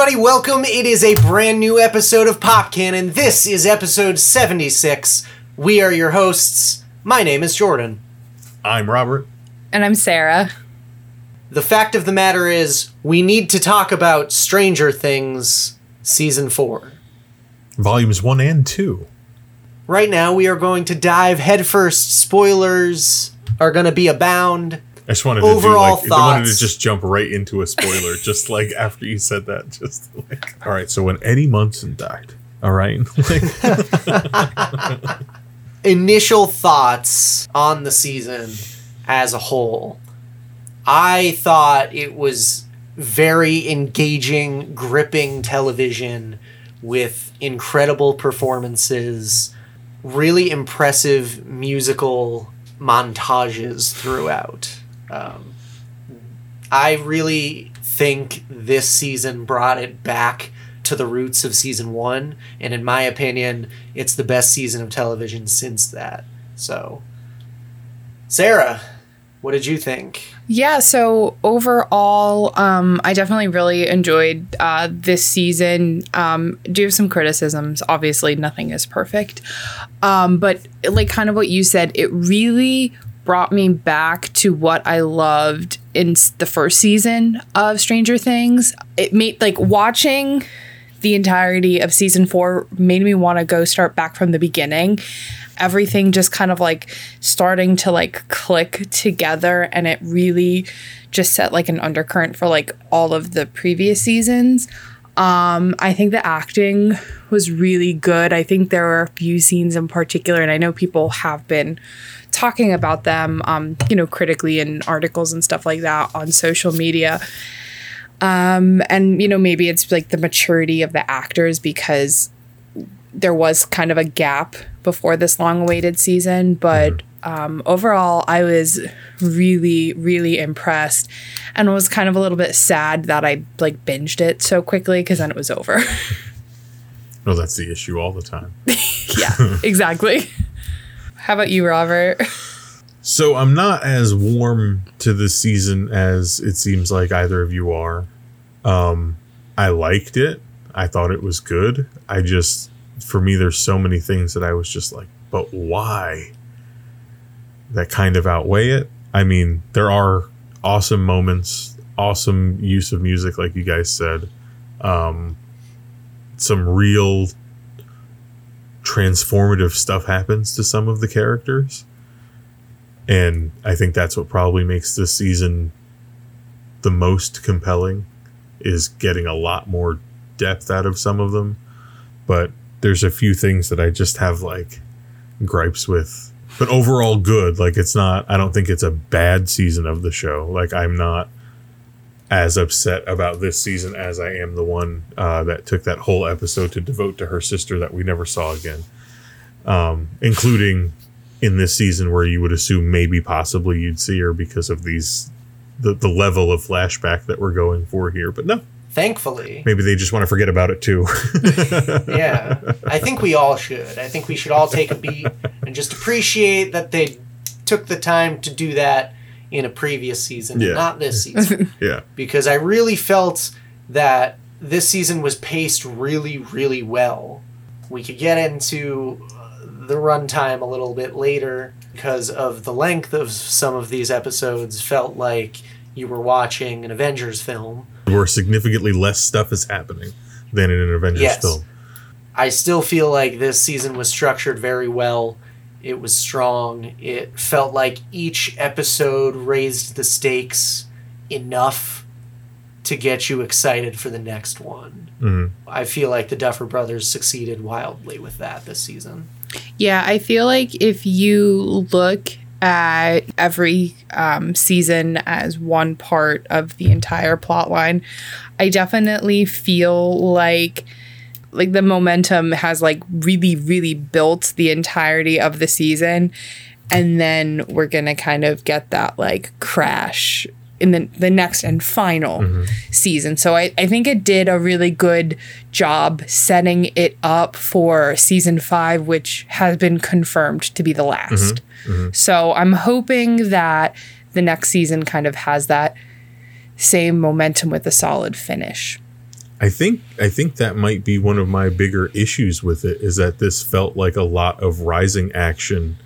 Hey everybody, welcome. It is a brand new episode of Pop Cannon. This is episode 76. We are your hosts. My name is Jordan. I'm Robert. And I'm Sarah. The fact of the matter is, we need to talk about Stranger Things Season 4. Volumes 1 and 2. Right now, we are going to dive headfirst. Spoilers are going to be abound. I just wanted Overall to do like I wanted to just jump right into a spoiler, just like after you said that. Just like all right, so when Eddie Munson died, all right, like, initial thoughts on the season as a whole. I thought it was very engaging, gripping television with incredible performances, really impressive musical montages throughout. Um, I really think this season brought it back to the roots of season one, and in my opinion, it's the best season of television since that. So, Sarah, what did you think? Yeah, so overall, um, I definitely really enjoyed uh, this season. Um, do have some criticisms. Obviously, nothing is perfect. Um, but like kind of what you said, it really brought me back to what I loved in the first season of Stranger Things. It made like watching the entirety of season four made me want to go start back from the beginning. Everything just kind of like starting to like click together, and it really just set like an undercurrent for like all of the previous seasons. Um, I think the acting was really good. I think there were a few scenes in particular, and I know people have been talking about them, um, you know, critically in articles and stuff like that on social media. Um, and you know, maybe it's like the maturity of the actors because there was kind of a gap before this long-awaited season, but um, overall, I was really, really impressed, and was kind of a little bit sad that I like binged it so quickly because then it was over. well, that's the issue all the time. yeah, exactly. How about you, Robert? So I'm not as warm to this season as it seems like either of you are. Um, I liked it. I thought it was good. I just, for me, there's so many things that I was just like, but why? That kind of outweigh it. I mean, there are awesome moments, awesome use of music, like you guys said. Um, some real transformative stuff happens to some of the characters and I think that's what probably makes this season the most compelling is getting a lot more depth out of some of them. But there's a few things that I just have like gripes with. But overall good. Like it's not I don't think it's a bad season of the show. Like I'm not as upset about this season as I am the one uh, that took that whole episode to devote to her sister that we never saw again. Um, including in this season where you would assume maybe possibly you'd see her because of these the, the level of flashback that we're going for here but no. Thankfully, maybe they just want to forget about it too. Yeah, I think we all should. I think we should all take a beat and just appreciate that they took the time to do that in a previous season, Yeah. not this season. yeah because I really felt that this season was paced really, really well. We could get into uh, the runtime a little bit later because of the length of some of these episodes felt like you were watching an Avengers film. where significantly less stuff is happening than in an avengers Yes. film I still feel like this season was structured very well. It was strong. It felt like each episode raised the stakes enough to get you excited for the next one. Mhm. I feel like the Duffer Brothers succeeded wildly with that this season. Yeah, I feel like if you look at every um, season as one part of the entire plot line, I definitely feel like like the momentum has like really really built the entirety of the season. And then we're gonna kind of get that like crash in the, the next and final mm-hmm. season. So I, I think it did a really good job setting it up for season five which has been confirmed to be the last. Mm-hmm. Mm-hmm. So i'm hoping that the next season kind of has that same momentum with a solid finish I think I think that might be one of my bigger issues with it is that this felt like a lot of rising action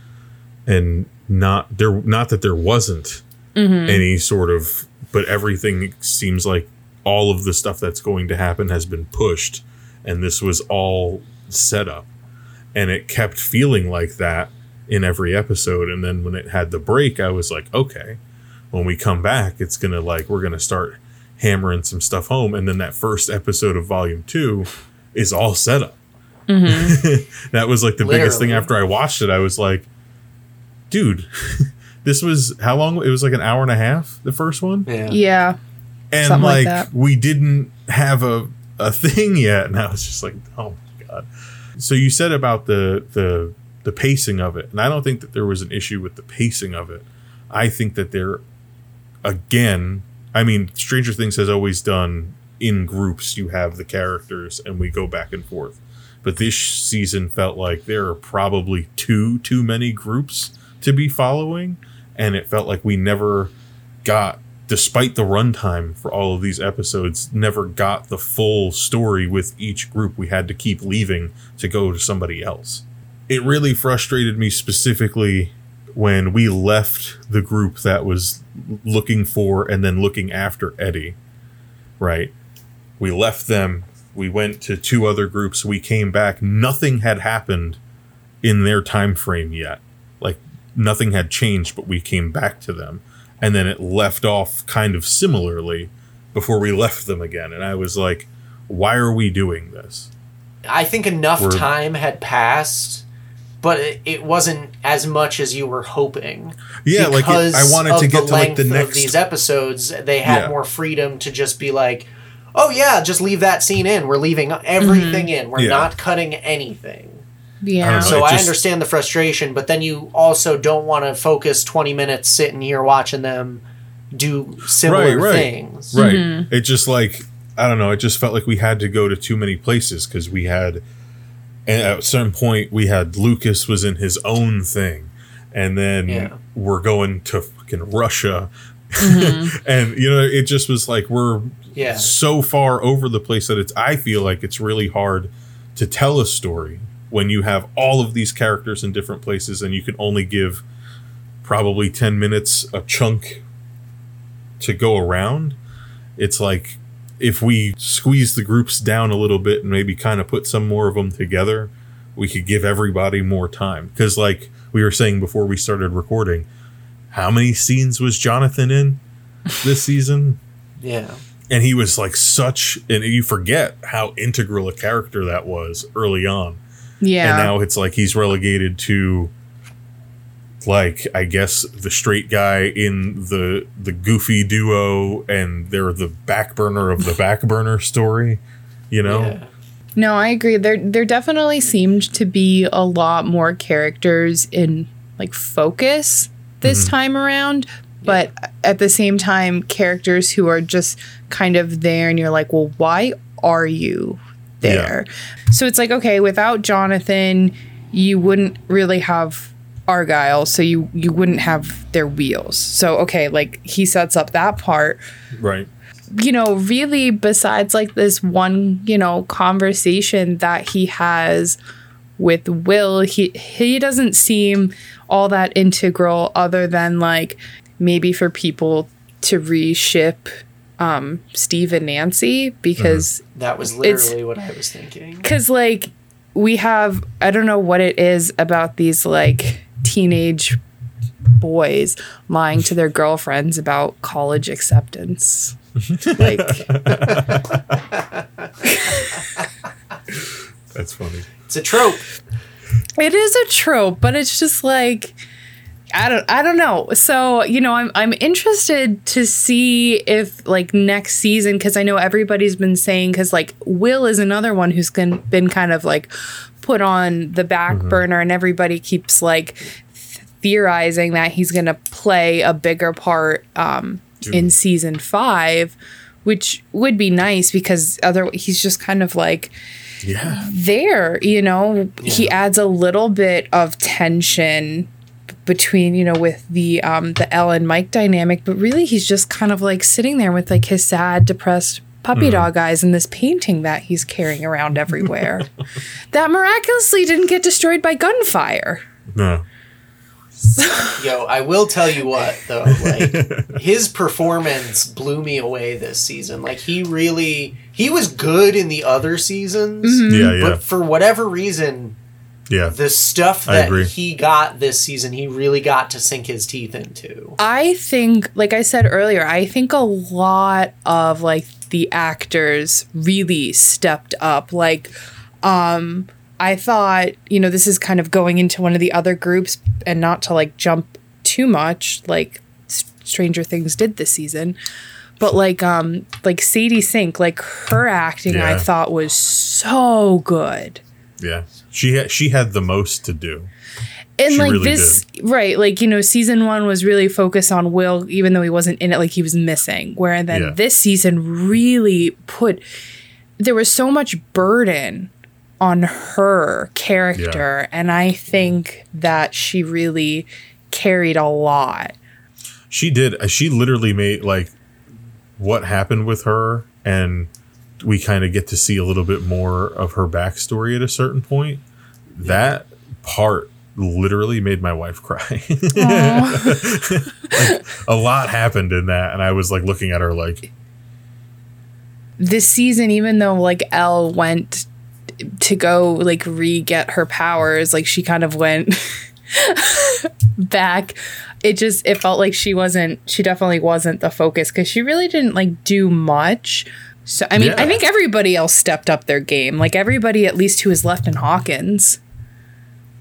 and not there not that there wasn't mm-hmm. any sort of but everything seems like all of the stuff that's going to happen has been pushed and this was all set up. And it kept feeling like that in every episode. And then when it had the break I was like okay when we come back it's going to like we're going to start hammering some stuff home and then that first episode of volume 2 is all set up. Mm-hmm. That was like the biggest thing after I watched it. I was like dude this was how long? It was like an hour and a half the first one? Yeah. Yeah. and Something like like, that. we didn't have a a thing yet and I was just like oh my god. So you said about the the the pacing of it and I don't think that there was an issue with the pacing of it. I think that there again I mean Stranger Things has always done in groups you have the characters and we go back and forth. But this season felt like there are probably too too many groups to be following and it felt like we never got despite the runtime for all of these episodes never got the full story with each group we had to keep leaving to go to somebody else. It really frustrated me specifically when we left the group that was looking for and then looking after Eddie right? We left them. We went to two other groups. We came back. Nothing had happened in their time frame yet. Like nothing had changed but we came back to them. And then it left off kind of similarly before we left them again. And i was like why are we doing this? I think enough We're- time had passed, but it, it wasn't as much as you were hoping. yeah like it, i Because wanted to of get to like length the of these episodes. They had Yeah. more freedom to just be like, "Oh yeah, just leave that scene in. We're leaving everything in. We're Yeah. not cutting anything." Yeah. know. So it I just- understand the frustration, but then you also don't want to focus 20 minutes sitting here watching them do similar Right, right. things. right Mm-hmm. it just like i don't know it just felt like we had to go to too many places because we had and at a certain point we had lucas was in his own thing and then Yeah. we're going to fucking russia Mm-hmm. and you know it just was like we're Yeah. so far over the place that it's i feel like it's really hard to tell a story when you have all of these characters in different places and you can only give probably 10 minutes a chunk to go around it's like if we squeeze the groups down a little bit and maybe kind of put some more of them together we could give everybody more time because like we were saying before we started recording how many scenes was jonathan in this season Yeah. and he was like such and you forget how integral a character that was early on yeah. and now it's like he's relegated to like i guess the straight guy in the the goofy duo and they're the back burner of the back burner story you know Yeah. No, I agree. There there definitely seemed to be a lot more characters in like focus this mm-hmm. time around, but at the same time characters who are just kind of there and you're like, "Well, why are you there?" So it's like, okay, without Jonathan, you wouldn't really have Argyle, so you you wouldn't have their wheels. So okay, like he sets up that part right you know, really, besides like this one, you know, conversation that he has with Will, he he doesn't seem all that integral other than like maybe for people to reship um Steve and Nancy because That was It's- literally what I was thinking. because like we have i don't know what it is about these like teenage boys lying to their girlfriends about college acceptance like that's funny It's a trope. it is a trope but it's just like I don't I don't know. So, you know, I'm I'm interested to see if like next season cuz I know everybody's been saying cuz like Will is another one who's been been kind of like put on the back mm-hmm. burner and everybody keeps like theorizing that he's going to play a bigger part um in season 5, which would be nice because other he's just kind of like yeah. there you know? He adds a little bit of tension between you know with the um the ellen mike dynamic but really he's just kind of like sitting there with like his sad depressed puppy dog eyes and this painting that he's carrying around everywhere that miraculously didn't get destroyed by gunfire. No. Yo, I will tell you what though, like his performance blew me away this season. Like he really he was good in the other seasons, Yeah, yeah. but for whatever reason, yeah. the stuff that he got this season, he really got to sink his teeth into. I think, like I said earlier, I think a lot of like the actors really stepped up. Like, um, I thought, you know, this is kind of going into one of the other groups and not to like jump too much, like Stranger Things did this season. But like, um, like Sadie Sink, like her acting, I thought was so good. Yeah. She had she had the most to do. and She like really this right like you know season one was really focused on will even though he wasn't in it like he was missing where then Yeah. this season really put there was so much burden on her character and i think that she really carried a lot She did. She literally made like what happened with her, and we kind of get to see a little bit more of her backstory at a certain point. That part literally made my wife cry. like, a lot happened in that, and I was like looking at her like, this season even though like El went to go like re-get her powers like she kind of went back. It just it felt like she wasn't she definitely wasn't the focus because she really didn't like do much. So i mean i think everybody else stepped up their game. Like everybody at least who was left in hawkins.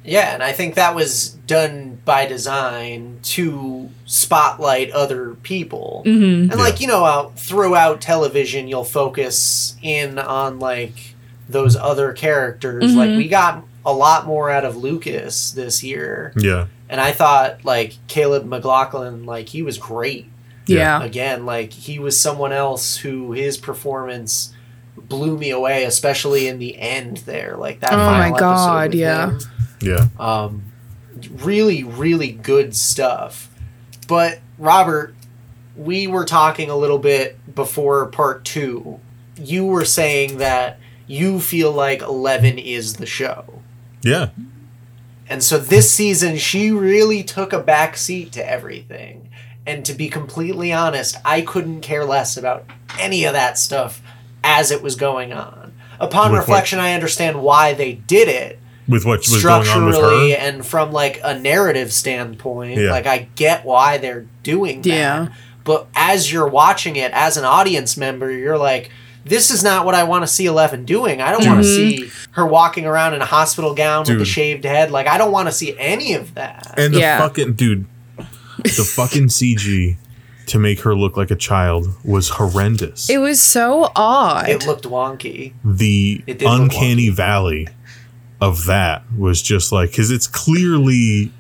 Yeah, and I think that was done by design to spotlight other people. mm-hmm. And like you know, out throughout television, you'll focus in on like those other characters. Mm-hmm. Like we got a lot more out of Lucas this year, yeah, and I thought like Caleb McLaughlin, like he was great. yeah, Again, like he was someone else who his performance blew me away, especially in the end there. Like that. Oh final my God, yeah. him. yeah. Um, really, really good stuff. But Robert, we were talking a little bit before part two. You were saying that you feel like Eleven is the show. Yeah, And so this season, she really took a back seat to everything. And to be completely honest, I couldn't care less about any of that stuff as it was going on. Upon With what- reflection, I understand why they did it with what was going on with structurally her. and from like a narrative standpoint. Yeah. Like I get why they're doing that. Yeah. But as you're watching it as an audience member, you're like, this is not what I want to see Eleven doing. I don't want to see her walking around in a hospital gown with a shaved head. Like I don't want to see any of that. And the Yeah. fucking dude, the fucking CG to make her look like a child was horrendous. it was so odd It looked wonky. the It did look uncanny valley of that was just like because it's clearly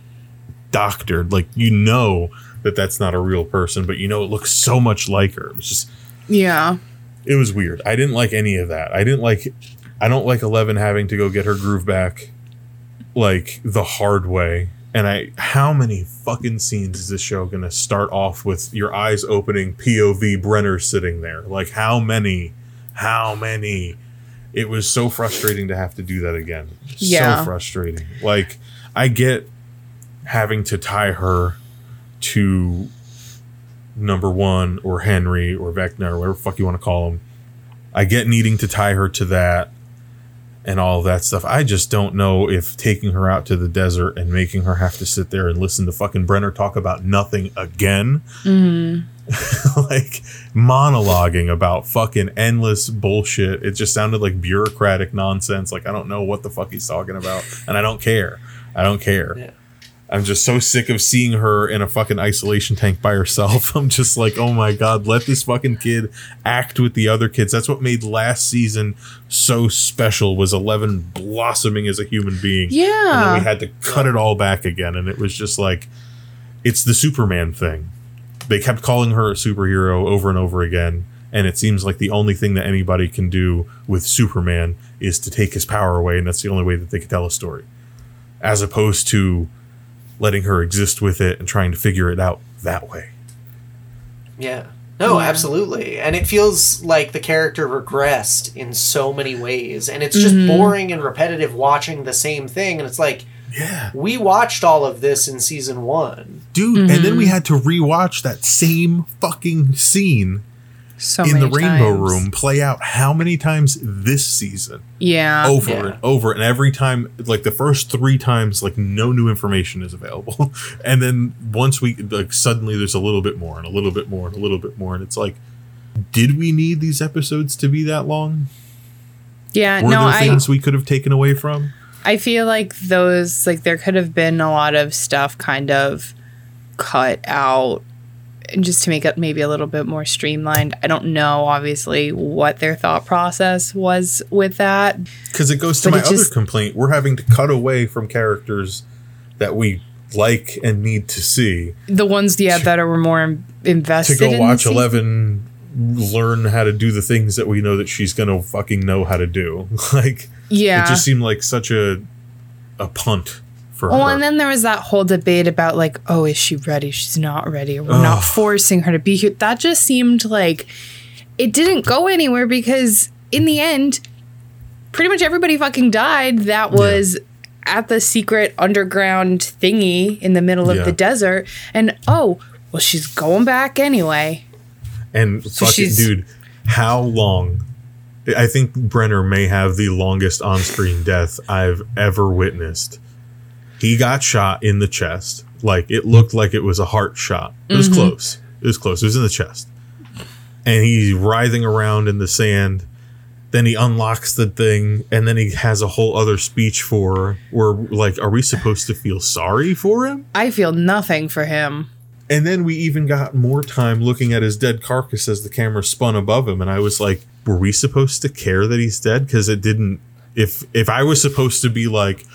doctored. Like you know that that's not a real person, but you know it looks so much like her. It was just yeah it was weird. I didn't like any of that. I didn't like. I don't like Eleven having to go get her groove back, like the hard way. And I, how many fucking scenes is this show gonna start off with your eyes opening, POV Brenner sitting there? Like how many, how many? It was so frustrating to have to do that again. Yeah. So frustrating. Like I get having to tie her to number one or Henry or Vecna or whatever the fuck you want to call him. I get needing to tie her to that and all that stuff. I just don't know if taking her out to the desert and making her have to sit there and listen to fucking Brenner talk about nothing again, mm-hmm. like monologuing about fucking endless bullshit. It just sounded like bureaucratic nonsense. Like I don't know what the fuck he's talking about, and I don't care. I don't care. Yeah. I'm just so sick of seeing her in a fucking isolation tank by herself. I'm just like, oh my god, let this fucking kid act with the other kids. That's what made last season so special was Eleven blossoming as a human being. And then yeah we had to cut it all back again, and it was just like, it's the Superman thing. They kept calling her a superhero over and over again, and it seems like the only thing that anybody can do with Superman is to take his power away, and that's the only way that they can tell a story, as opposed to letting her exist with it and trying to figure it out that way. Yeah. No, Yeah. absolutely. And it feels like the character regressed in so many ways. And it's just Mm-hmm. boring and repetitive watching the same thing. And it's like, Yeah. we watched all of this in season one. Dude, and Mm-hmm. then we had to rewatch that same fucking scene So in the Rainbow times. Room play out how many times this season? Yeah. over Yeah. and over and every time like the first three times like no new information is available and then once we like suddenly there's a little bit more and a little bit more and a little bit more and it's like did we need these episodes to be that long Yeah. were no, there I things we could have taken away from I feel like those like there could have been a lot of stuff kind of cut out and just to make it maybe a little bit more streamlined. I don't know obviously what their thought process was with that. because it goes to But my other just- complaint we're having to cut away from characters that we like and need to see The ones yeah that are more in- to invested go in watch 11 learn how to do the things that we know that she's gonna fucking know how to do like Yeah. it just seemed like such a a punt for Oh, her. and then there was that whole debate about like, oh, is she ready? She's not ready. We're not forcing her to be here. That just seemed like it didn't go anywhere because in the end, pretty much everybody fucking died. That was at the secret underground thingy in the middle of Yeah. the desert. And oh, well, she's going back anyway. and fucking dude, how long? I think Brenner may have the longest on-screen death I've ever witnessed. He got shot in the chest. Like it looked like it was a heart shot. It was mm-hmm. close. It was close. It was in the chest. And he's writhing around in the sand. Then he unlocks the thing, and then he has a whole other speech for her where like, are we supposed to feel sorry for him? I feel nothing for him. And then we even got more time looking at his dead carcass as the camera spun above him, and I was like, "Were we supposed to care that he's dead?" Because it didn't. If if I was supposed to be like,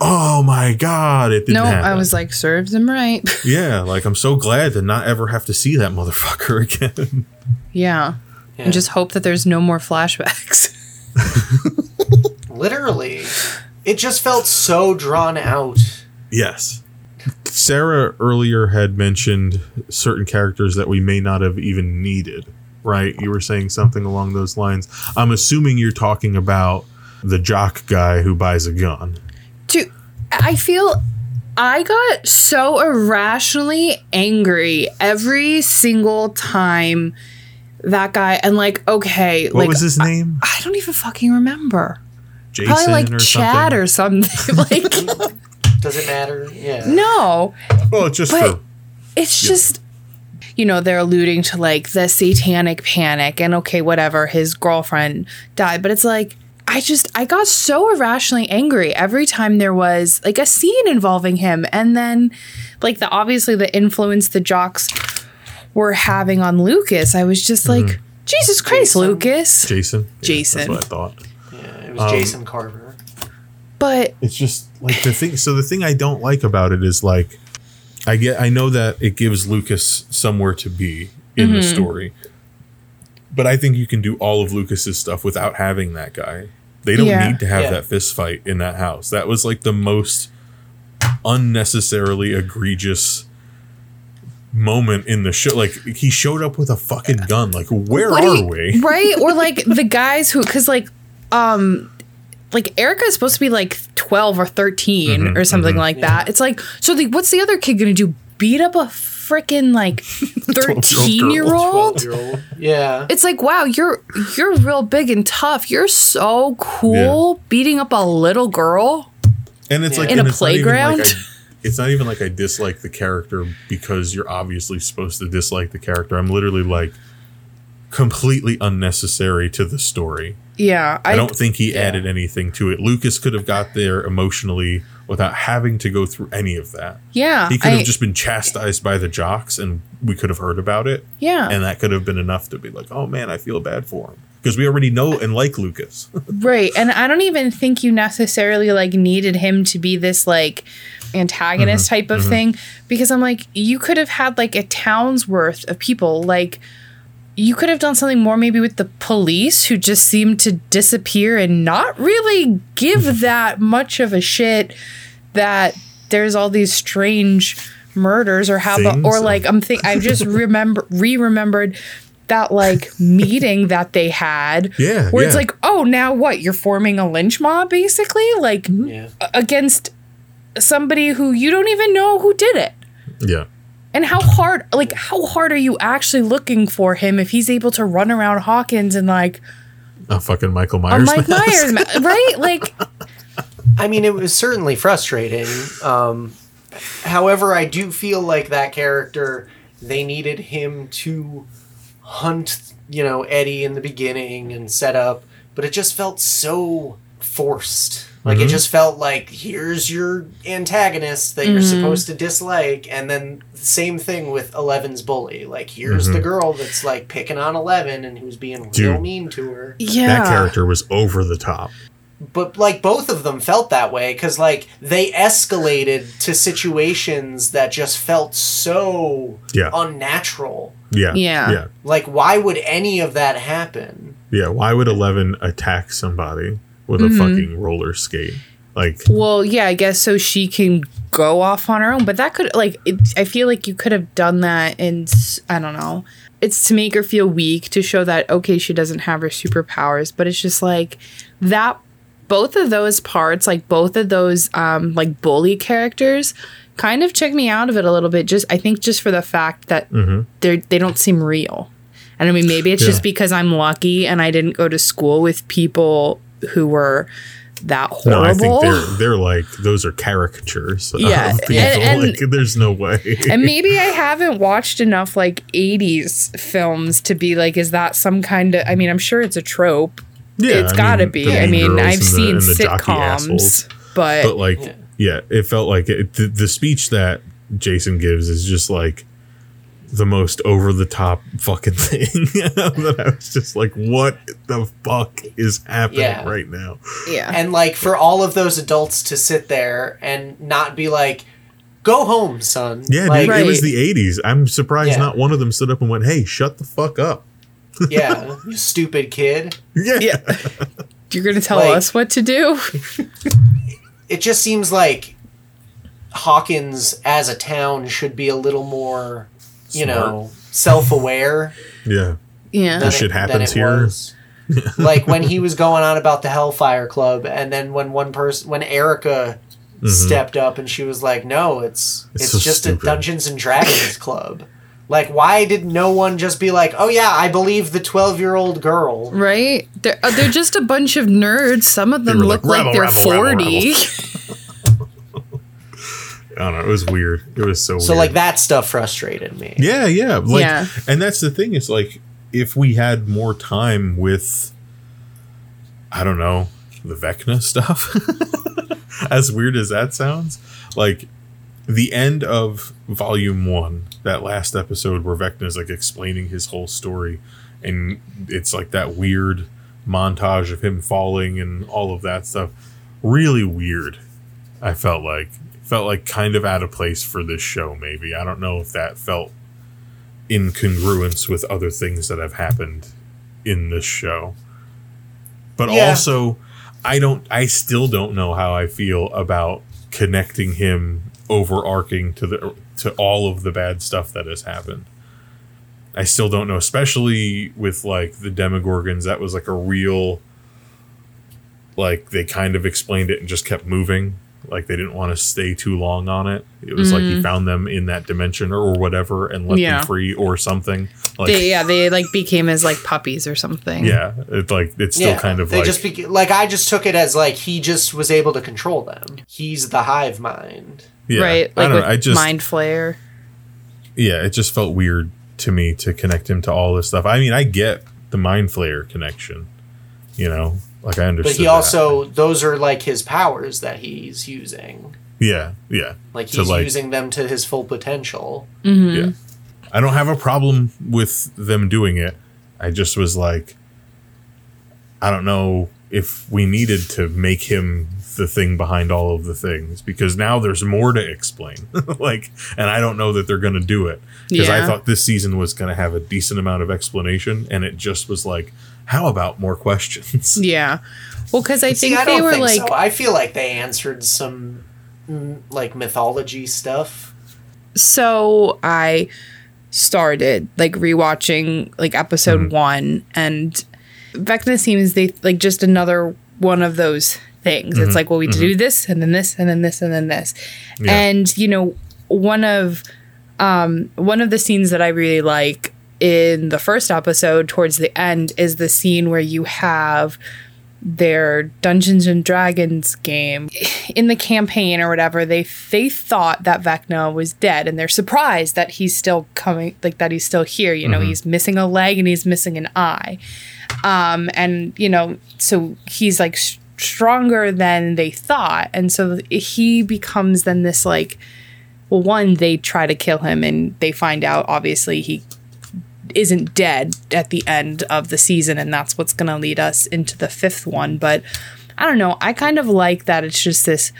"Oh my god," it didn't. No, happen. I was like, serves him right. yeah, like I'm so glad to not ever have to see that motherfucker again. yeah. Yeah. And just hope that there's no more flashbacks. Literally. It just felt so drawn out. yes. Sarah earlier had mentioned certain characters that we may not have even needed, right? You were saying something along those lines. I'm assuming you're talking about the jock guy who buys a gun. Dude, I feel I got so irrationally angry every single time that guy and like okay, What like was his name? I don't even fucking remember. Jason Probably like or Chad something? or something. like Does it matter? Yeah. no, well, it's just but- for it's just you know they're alluding to like the satanic panic and okay whatever his girlfriend died but it's like i just i got so irrationally angry every time there was like a scene involving him and then like the obviously the influence the jocks were having on lucas i was just Mm-hmm. like jesus christ Jason. lucas Jason. Yeah, Jason. That's what I thought. Yeah, it was Um, Jason Carver. but It's just like the thing. So the thing I don't like about it is like, I get, I know that it gives Lucas somewhere to be in the Mm-hmm. story, but I think you can do all of Lucas's stuff without having that guy. They don't Yeah. need to have Yeah. that fist fight in that house. That was like the most unnecessarily egregious moment in the show. Like he showed up with a fucking gun. Like where What are you- we? right or like the guys who because like um like Erica is supposed to be like 12 or 13 Mm-hmm, or something like that it's like so like what's the other kid gonna do beat up a freaking like 13 year old 12 year old. Yeah. it's like wow you're you're real big and tough you're so cool beating up a little girl And it's like In a and it's not even like playground? I- it's not even like I dislike the character because you're obviously supposed to dislike the character. I'm literally like completely unnecessary to the story. yeah I, I, don't think he added anything to it. Lucas could have got there emotionally without having to go through any of that. yeah He could I- have just been chastised by the jocks and we could have heard about it. yeah And that could have been enough to be like, oh man, I feel bad for him. Because we already know and like Lucas. Right. And I don't even think you necessarily like needed him to be this like antagonist mm-hmm, type of mm-hmm. thing because I'm like you could have had like a town's worth of people like you could have done something more maybe with the police who just seemed to disappear and not really give mm-hmm. that much of a shit that there's all these strange murders or how about or like I'm think I just remember re-remembered that like meeting that they had. Yeah, Where it's like, oh, now what? You're forming a lynch mob, basically, like mm-hmm. Yeah. against somebody who you don't even know who did it. yeah. And how hard, like, how hard are you actually looking for him if he's able to run around Hawkins and like A fucking Michael a Myers. Mike mask. Myers, right? Like, I mean, it was certainly frustrating. Um, however, I do feel like that character, they needed him to hunt, you know, Eddie in the beginning and set up, but it just felt so forced. Like, it mm-hmm. just felt like, here's your antagonist that you're mm-hmm. supposed to dislike, and then same thing with Eleven's bully. Like, here's mm-hmm. the girl that's, like, picking on Eleven and who's being real mean to her. yeah. That character was over the top. but like both of them felt that way because like they escalated to situations that just felt so Yeah. unnatural Yeah. Yeah. Yeah. like why would any of that happen Yeah. Why would Eleven attack somebody with Mm-hmm. a fucking roller skate? Like, Well, yeah, I guess so she can go off on her own, but that could like it, I feel like you could have done that and I don't know. It's to make her feel weak to show that okay, she doesn't have her superpowers, but it's just like that both of those parts, like both of those um like bully characters kind of check me out of it a little bit just I think just for the fact that they're they don't seem real. And I mean maybe it's Yeah. just because I'm lucky and I didn't go to school with people who were that horrible. no, I think they're they're like those are caricatures. Yeah, Of people. and- and- like, there's no way. and maybe I haven't watched enough like 80s films to be like, is that some kind of, I mean, I'm sure it's a trope. yeah, it's I gotta mean, be. I Mean mean, I've the- seen and the jockey sitcoms, but, but like Yeah. yeah, it felt like it, the, the speech that jason gives is just like the most over the top fucking thing that i was just like what the fuck is happening Yeah. right now yeah. and like for all of those adults to sit there and not be like go home son yeah like dude, it was the 80s i'm surprised Yeah. not one of them stood up and went hey shut the fuck up yeah you stupid kid yeah, yeah. You're going to tell Like- us what to do? it just seems like hawkins as a town should be a little more you know self-aware yeah Yeah. than shit happens it here. was. like when he was going on about the Hellfire Club, and then when one person, when Erica stepped up and she was like, "No, it's Mm-hmm. It's it's, so just stupid. a Dungeons and Dragons club." Like, why did no one just be like, "Oh yeah, I believe the twelve-year-old girl"? Right? They're, uh, they're just a bunch of nerds. Some of them look like, like, "Rebel, they're rebel, rebel, 40. I don't know it was weird it was so So weird. like that stuff frustrated me. Yeah, yeah. Like Yeah. and that's the thing is like if we had more time with I don't know, the Vecna stuff. as weird as that sounds, like the end of volume 1, that last episode where Vecna's like explaining his whole story and it's like that weird montage of him falling and all of that stuff. Really weird. I felt like felt like kind of out of place for this show maybe. I don't know if that felt in congruence with other things that have happened in this show. But Yeah. also I don't I still don't know how I feel about connecting him overarching to the to all of the bad stuff that has happened. I still don't know, especially with like the Demogorgons. That was like a real, like they kind of explained it and just kept moving. Like they didn't want to stay too long on it. It was like he mm. found them in that dimension or whatever and let Yeah. them free or something. Like They, yeah, they like became as like puppies or something. yeah, it's like it's still kind of they like just be, like I just took it as like he just was able to control them. He's the hive mind. yeah. right? I Like don't with know. I just mind flayer. yeah, it just felt weird to me to connect him to all this stuff. I mean, I get the mind flayer connection, you know, like I understood. But he that. also those are like his powers that he's using. yeah, yeah, Like he's like- using them to his full potential. Mm-hmm. yeah. I don't have a problem with them doing it. I just was like, I don't know if we needed to make him the thing behind all of the things because now there's more to explain. like, and I don't know that they're going to do it because I thought this season was going to have a decent amount of explanation, and it just was like, how about more questions? Yeah. Well, because I See, think I they don't were think like, so. I feel like they answered some mm, like mythology stuff. so I started, like rewatching like episode one, and Vecna seems they like just another one of those things. It's like, well, we do this and then this and then this and then this, Yeah. and you know, one of um one of the scenes that I really like in the first episode towards the end is the scene where you have their Dungeons and Dragons game. In the campaign or whatever they they thought that Vecna was dead and they're surprised that he's still coming like that he's still here. You know he's missing a leg and he's missing an eye. Um and you know so he's like s- stronger than they thought. And so he becomes then this like well one they try to kill him and they find out obviously he isn't dead at the end of the season and that's what's going to lead us into the fifth one but i don't know i kind of like that it's just this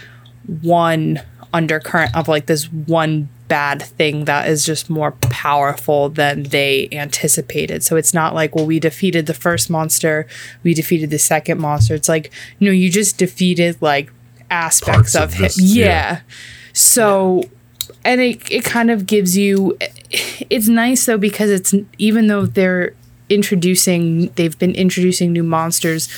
one undercurrent of like this one bad thing that is just more powerful than they anticipated so it's not like well we defeated the first monster we defeated the second monster it's like no you just defeated like aspects Parts of of, him this, yeah. yeah. so and it, it kind of gives you it's nice though because it's even though they're introducing they've been introducing new monsters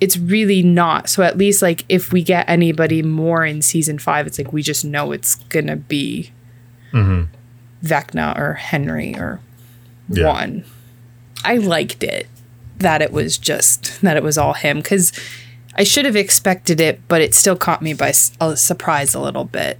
it's really not. So at least like if we get anybody more in season five it's like we just know it's gonna be mm-hmm. vecna or henry or Yeah. one. I liked it that it was just that it was all him because i should have expected it but it still caught me by a surprise a little bit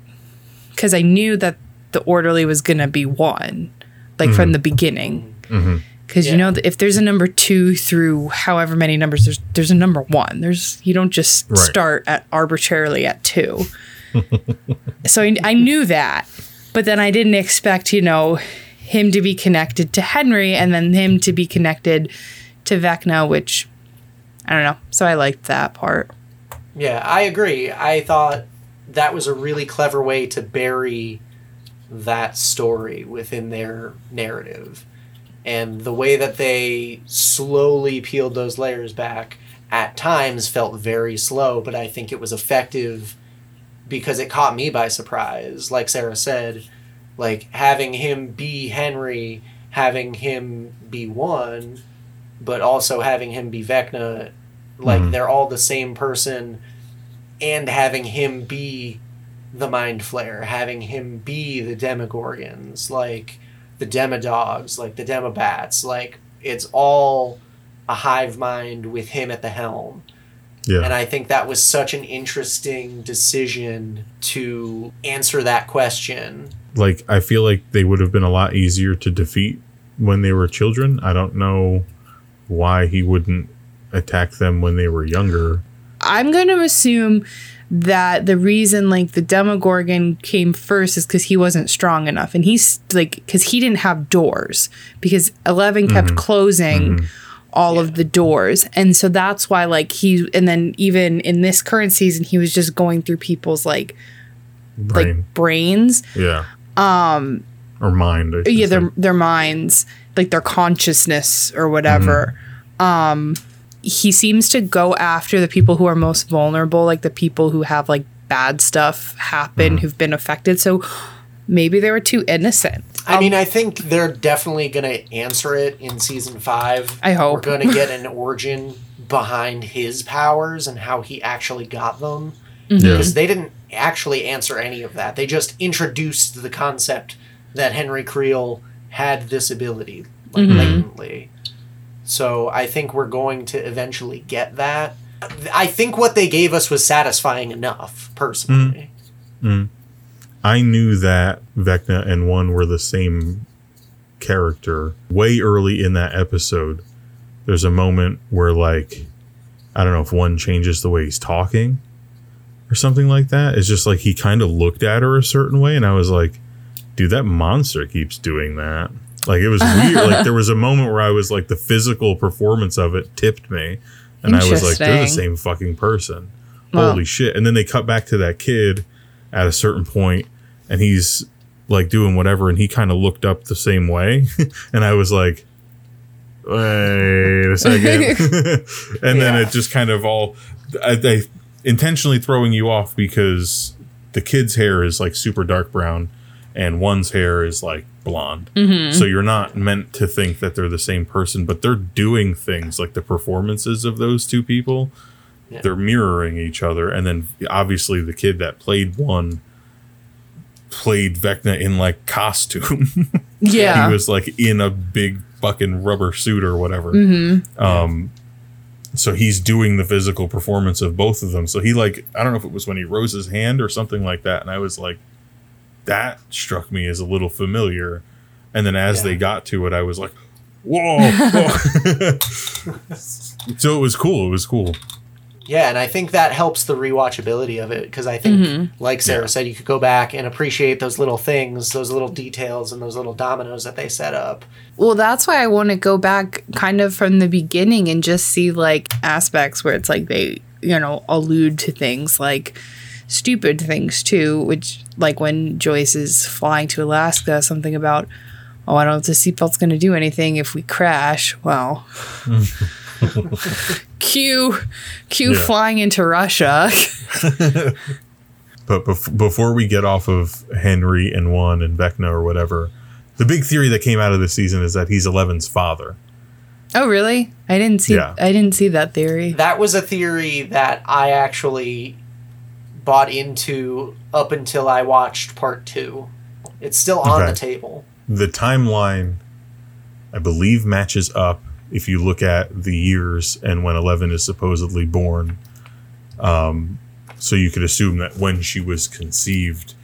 because I knew that the orderly was gonna be one, like from the mm-hmm. beginning. Mm-hmm. Because Yeah. you know, if there's a number two through however many numbers, there's there's a number one. There's you don't just Right. start at arbitrarily at two. so I, I knew that, but then I didn't expect you know him to be connected to Henry and then him to be connected to Vecna, which I don't know. So I liked that part. Yeah, I agree. I thought that was a really clever way to bury that story within their narrative. And the way that they slowly peeled those layers back at times felt very slow, but I think it was effective because it caught me by surprise. Like Sarah said, like having him be Henry, having him be one, but also having him be Vecna, like mm-hmm. they're all the same person and having him be the mind flayer, having him be the demogorgons, like the demodogs, like the demobats, like it's all a hive mind with him at the helm. Yeah. And I think that was such an interesting decision to answer that question. like I feel like they would have been a lot easier to defeat when they were children. I don't know why he wouldn't attack them when they were younger. I'm going to assume that the reason like the Demogorgon came first is because he wasn't strong enough, and he's like because he didn't have doors because Eleven kept closing all of the doors, and so that's why like he and then even in this current season he was just going through people's like Brain. like brains, yeah. Um or mind. Yeah their their minds like their consciousness or whatever um he seems to go after the people who are most vulnerable like the people who have like bad stuff happen mm-hmm. who've been affected so maybe they were too innocent I mean, um, I think they're definitely going to answer it in season five. I hope. We're going to get an origin behind his powers and how he actually got them. Mm-hmm. Yeah. Because they didn't actually answer any of that. They just introduced the concept that Henry Creel had this ability, like mm-hmm. latently. So I think we're going to eventually get that. I think what they gave us was satisfying enough, personally. Mm. Mm. I knew that Vecna and One were the same character way early in that episode. There's a moment where, like, I don't know if One changes the way he's talking or something like that. It's just like he kind of looked at her a certain way, and I was like, dude, that monster keeps doing that. Like, it was weird. like, there was a moment where I was like, the physical performance of it tipped me. And I was like, they're the same fucking person. Wow. Holy shit. And then they cut back to that kid at a certain point and he's like doing whatever and he kind of looked up the same way and i was like wait a second and then it just kind of all I, they intentionally throwing you off because the kid's hair is like super dark brown and one's hair is like blonde. So you're not meant to think that they're the same person, but they're doing things like the performances of those two people. Yeah. They're mirroring each other, and then obviously the kid that played one played Vecna in like costume. Yeah. he was like in a big fucking rubber suit or whatever. Mm-hmm. Um, so he's doing the physical performance of both of them. So he like I don't know if it was when he rose his hand or something like that, and I was like, that struck me as a little familiar. And then as Yeah. they got to it, I was like, whoa. whoa. so it was cool. It was cool. Yeah, and I think that helps the rewatchability of it because I think, Mm-hmm. like Sarah Yeah. said, you could go back and appreciate those little things, those little details, and those little dominoes that they set up. Well, that's why I want to go back kind of from the beginning and just see like aspects where it's like they, you know, allude to things like stupid things too, which like when Joyce is flying to Alaska, something about, oh, I don't know if the seatbelt's going to do anything if we crash. Well, cue, cue Yeah. flying into Russia. But bef- before we get off of Henry and one and Vecna or whatever, the big theory that came out of this season is that he's Eleven's father. oh, really? I didn't see. Yeah. I didn't see that theory. That was a theory that I actually bought into up until I watched part two. It's still on Okay. the table. the timeline i believe matches up if you look at the years and when 11 is supposedly born um, so you could assume that when she was conceived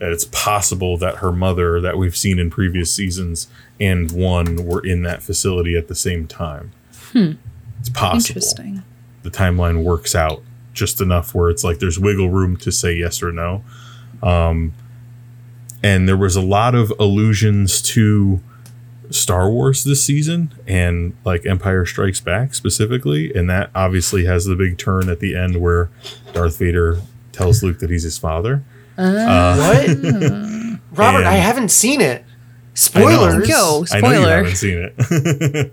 that it's possible that her mother that we've seen in previous seasons and one were in that facility at the same time it's possible Interesting. the timeline works out just enough where it's like there's wiggle room to say yes or no. Um, and there was a lot of allusions to Star Wars this season and like Empire Strikes Back specifically. And that obviously has the big turn at the end where Darth Vader tells Luke that he's his father. Uh, What? Robert, I haven't seen it. I know. Spoilers. Go. I know you haven't seen it.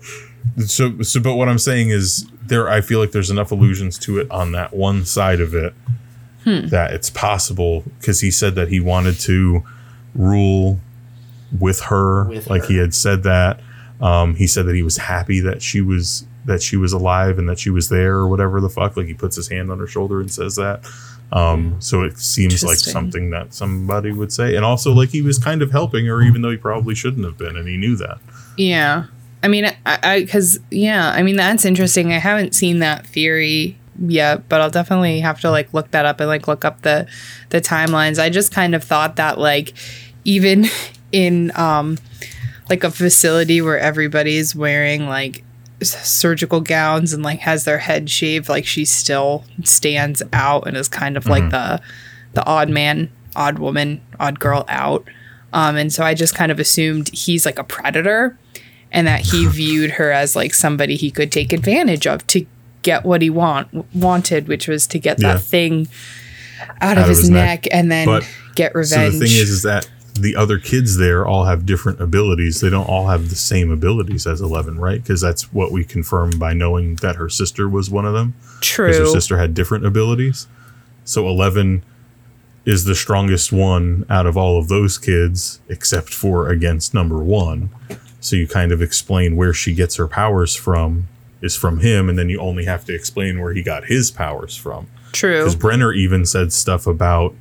so, so, but what I'm saying is, there. I feel like there's enough allusions to it on that one side of it Hmm. that it's possible because he said that he wanted to rule with her, With like her. he had said that. Um, he said that he was happy that she was that she was alive and that she was there or whatever the fuck. Like he puts his hand on her shoulder and says that. Um, so it seems like something that somebody would say, and also like he was kind of helping her, even though he probably shouldn't have been, and he knew that. Yeah. I mean, I, because, yeah, I mean, that's interesting. I haven't seen that theory yet, but I'll definitely have to, like, look that up and, like, look up the, the timelines. I just kind of thought that, like, even in, um, like, a facility where everybody's wearing, like, surgical gowns and, like, has their head shaved, like, she still stands out and is kind of like the, the odd man, odd woman, odd girl out. Um, and so I just kind of assumed he's like a predator and that he viewed her as like somebody he could take advantage of to get what he want wanted, which was to get Yeah. that thing out, of his, neck, and then But- get So revenge. the thing is, is that the other kids there all have different abilities. They don't all have the same abilities as Eleven, right? Because that's what we confirm by knowing that her sister was one of them. True. Because her sister had different abilities. So Eleven is the strongest one out of all of those kids, except for against number one. So you kind of explain where she gets her powers from is from him, and then you only have to explain where he got his powers from. True. Because Brenner even said stuff about.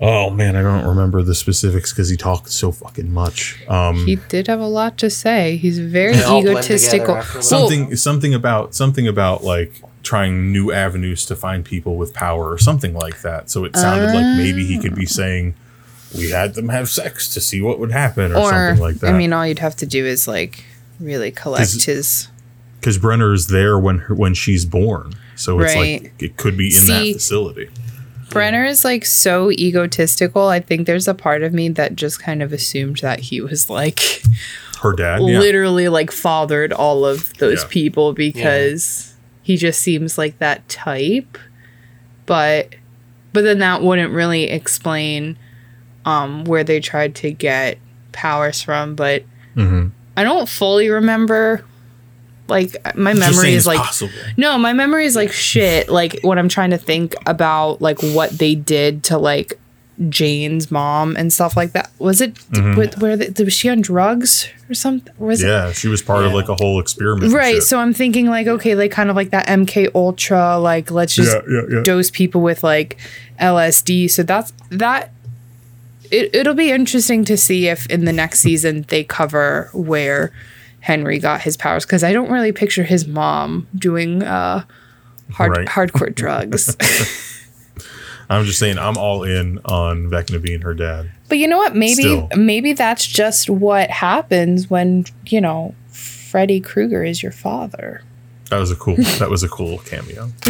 Oh man, I don't remember the specifics because he talked so fucking much. Um, He did have a lot to say. He's very They all blend egotistical. together after a Well, something something about something about like trying new avenues to find people with power or something like that. So it sounded like maybe he could be saying we had them have sex to see what would happen or, or something like that. I mean, all you'd have to do is like really collect Is- his. because Brenner is there when her, when she's born, so it's Right. like it could be in See, that facility. Brenner is like so egotistical. I think there's a part of me that just kind of assumed that he was like Her dad, yeah, literally like fathered all of those Yeah. people because he just seems like that type. But but then that wouldn't really explain um where they tried to get powers from, but Mhm. I don't fully remember like my memory is like possible. no, my memory is like shit. Like when I'm trying to think about like what they did to like Jane's mom and stuff like that. Was it Mm-hmm. with where the, was she on drugs or something? Was it Yeah, she was part of like a whole experiment. right? So I'm thinking like okay, like kind of like that MK Ultra, like let's just yeah, yeah, yeah. dose people with like LSD. So that's that. It, it'll be interesting to see if in the next season they cover where Henry got his powers because I don't really picture his mom doing uh, hard Right. hardcore drugs. I'm just saying, I'm all in on Vecna being her dad. but you know what? Maybe Still. maybe that's just what happens when you know Freddy Krueger is your father. That was a cool. that was a cool cameo.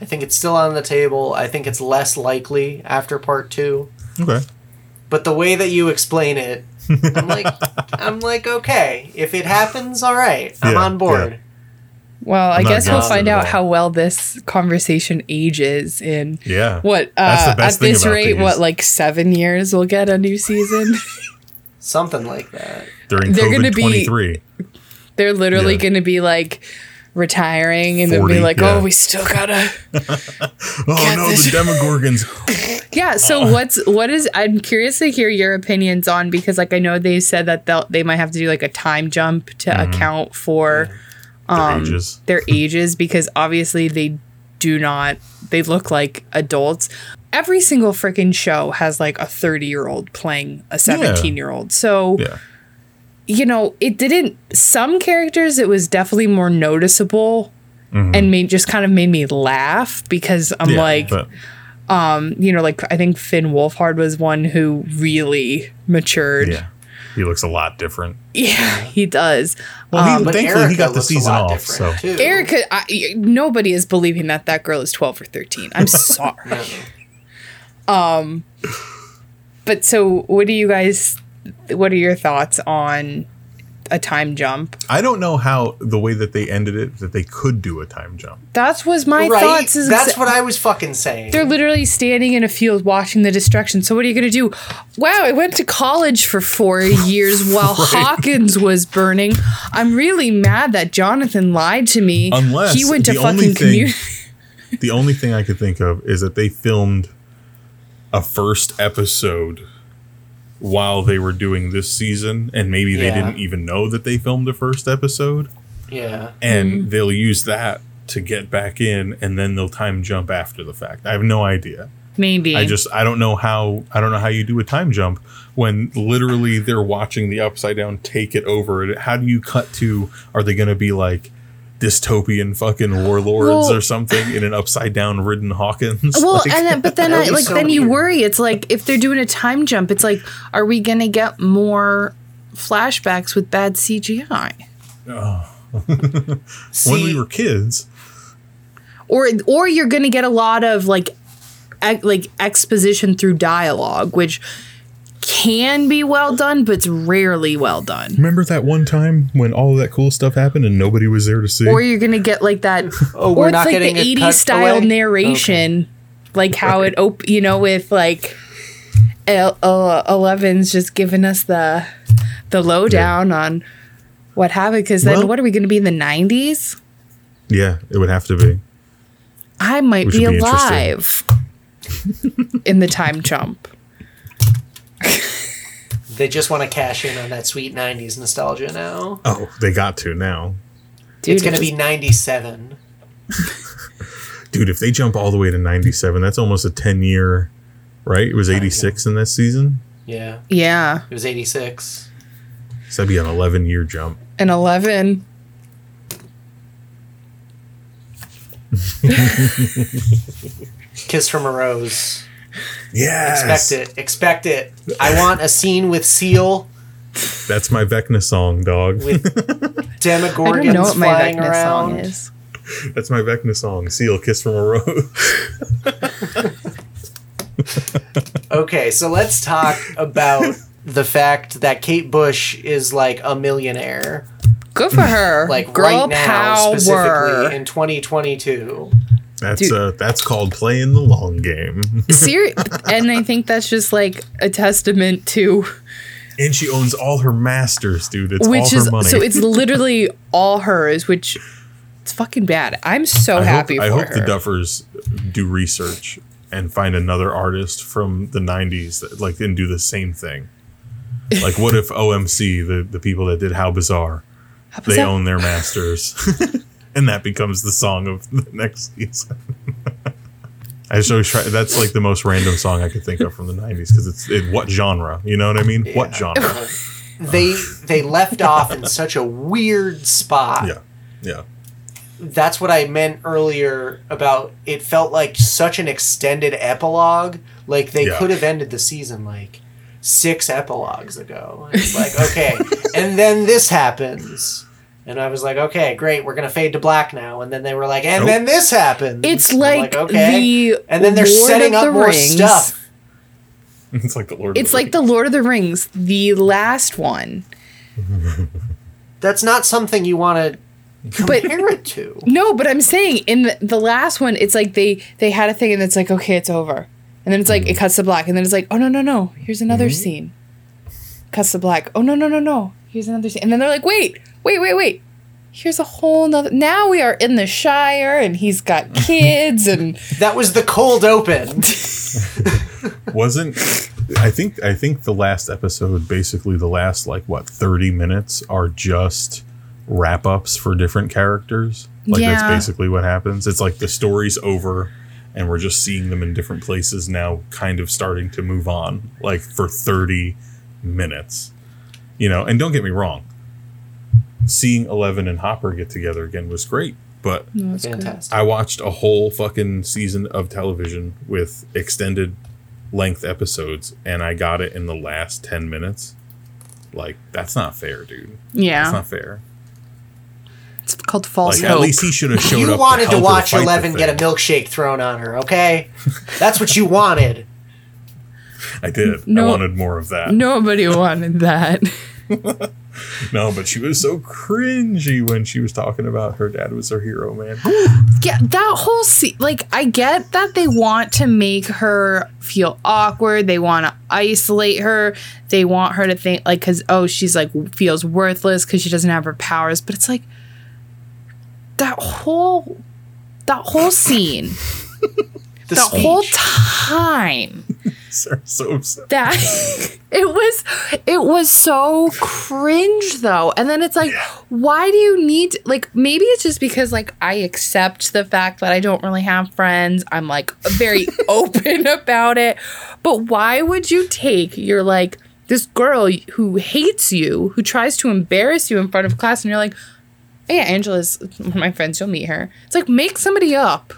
I think it's still on the table. I think it's less likely after part two. Okay. But the way that you explain it, I'm like, I'm like, okay, if it happens, all right, I'm Yeah, on board. Well, I I'm not guess we'll find out how well this conversation ages in Yeah. what uh, at this rate these. what like seven years we'll get a new season Something like that. During They're COVID gonna be- 23. they're literally Yeah. gonna be like retiring and then 40, be like yeah. oh we still gotta Oh no, this- the Demogorgons. yeah so what's what is i'm curious to hear your opinions on because like i know they said that they'll they might have to do like a time jump to Mm-hmm. account for Their ages. their ages because obviously they do not they look like adults every single freaking show has like a 30 year old playing a 17 year old so Yeah. You know it didn't some characters it was definitely more noticeable and made just kind of made me laugh because i'm Mm-hmm. Yeah, like but you know like i think finn wolfhard was one who really matured yeah, he looks a lot different. Yeah, he does Well, he, Um, But thankfully Erica he got the season off. So too. Erica, I, nobody is believing that that girl is 12 or 13. I'm sorry. um, but so, what do you guys, what are your thoughts on a time jump? I don't know how the way that they ended it that they could do a time jump. That was my right? thoughts. is That's what I was fucking saying. They're literally standing in a field watching the destruction. So, what are you going to do? Wow, I went to college for four years while Hawkins was burning. I'm really mad that Jonathan lied to me. Unless he went to the fucking thing- community. The only thing I could think of is that they filmed a first episode while they were doing this season, and maybe they didn't even know that they filmed the first episode, yeah. and Mm-hmm. they'll use that to get back in, and then they'll time jump after the fact. I have no idea. Maybe. I just I don't know how I don't know how you do a time jump when literally they're watching the upside down take it over. How do you cut to? Are they going to be like dystopian fucking warlords Well- or something in an upside down ridden Hawkins? Well, Like, and then, but then I like so then you worry. It's like if they're doing a time jump, it's like, are we gonna get more flashbacks with bad CGI, oh. See, when we were kids, or or you're gonna get a lot of like, e- like exposition through dialogue, which can be well done, but it's rarely well done. remember that one time when all of that cool stuff happened and nobody was there to see? Or you're gonna get like that, Oh, or we're or it's not like getting the 80s style away? narration, like how it op- you know, with like El- El- Eleven's just giving us the the lowdown on what happened. Because then, Well- what are we going to be in the 90s? yeah, it would have to be. I might Which be would be alive in the time jump. They just want to cash in on that sweet '90s nostalgia now. Oh, they got to now, Dude, it's gonna be '97. dude. If they jump all the way to ninety seven, that's almost a ten year. Right? It was eighty six in this season. Yeah, yeah, it was '86. So that'd be an eleven year jump. an 11. Kiss from a Rose. Yes. Expect it. Expect it. I want a scene with Seal That's my Vecna song, dog. with I don't Demogorgons know what my flying Vecna around. song is. That's my Vecna song. Seal, kiss from a rose. Okay, so let's talk about the fact that Kate Bush is like a millionaire, Good for her. like Girl right now, power. specifically in 2022. That's Dude. uh that's called playing the long game. Seri- and I think that's just like a testament to and she owns all her masters, dude. It's which all is her money. so it's literally all hers, which it's fucking bad. I'm so I happy hope, I hope her. the Duffers do research and find another artist from the 90s that like and do the same thing. Like what if OMC, the, the people that did How Bizarre, How was they own their masters. and that becomes the song of the next season. I just always try that's like the most random song I could think of from the 90s because it's it, what genre? You know what I mean? What genre? they they left off in such a weird spot. Yeah. Yeah. That's what I meant earlier about it felt like such an extended epilogue. Like they Yeah. could have ended the season like six epilogues ago. It's like, okay. and then this happens. And I was like, okay, great, we're gonna fade to black now. And then they were like, and Nope. then this happens. It's I'm like, the and then they're Lord setting of up the more Rings. stuff. It's like the Lord It's of the like the Lord of the Rings, the last one. That's not something you want to But compare it to. no, but I'm saying in the, the last one, it's like they they had a thing and it's like okay, it's over, and then it's like it mm. cuts to black, and then it's like oh no no no, here's another mm-hmm. scene. Cuts to black. Oh no no no no, here's another scene, and then they're like wait wait wait wait. Here's a whole nother. Now we are in the Shire, and he's got kids, and That was the cold open. wasn't I think I think the last episode basically the last like what 30 minutes are just wrap ups for different characters. Like Yeah. that's basically what happens. It's like the story's over and we're just seeing them in different places now kind of starting to move on like for 30 minutes. You know, and don't get me wrong. Seeing Eleven and Hopper get together again was great, but Fantastic. I watched a whole fucking season of television with extended length episodes and I got it in the last 10 minutes. Like, that's not fair, dude. Yeah, that's not fair. it's called false Like, at least he should have showed You up. wanted to help her watch Eleven get a milkshake thrown on her, okay? That's what you wanted. I did. No. I wanted more of that. Nobody wanted that. No, but she was so cringy when she was talking about her dad was her hero, man. Yeah, that whole scene. Like, I get that they want to make her feel awkward. They want to isolate her. They want her to think, like, because, oh, she's like, feels worthless because she doesn't have her powers. But it's like, that whole, that whole scene, The the speech. whole time. so, so upset. that it was it was so cringe though. And then it's like why do you need to, like maybe it's just because like i accept the fact that i don't really have friends. I'm like very open about it. But why would you take your like this girl who hates you who tries to embarrass you in front of class and you're like "Oh, yeah angela's one of my friends you'll meet her. It's like make somebody up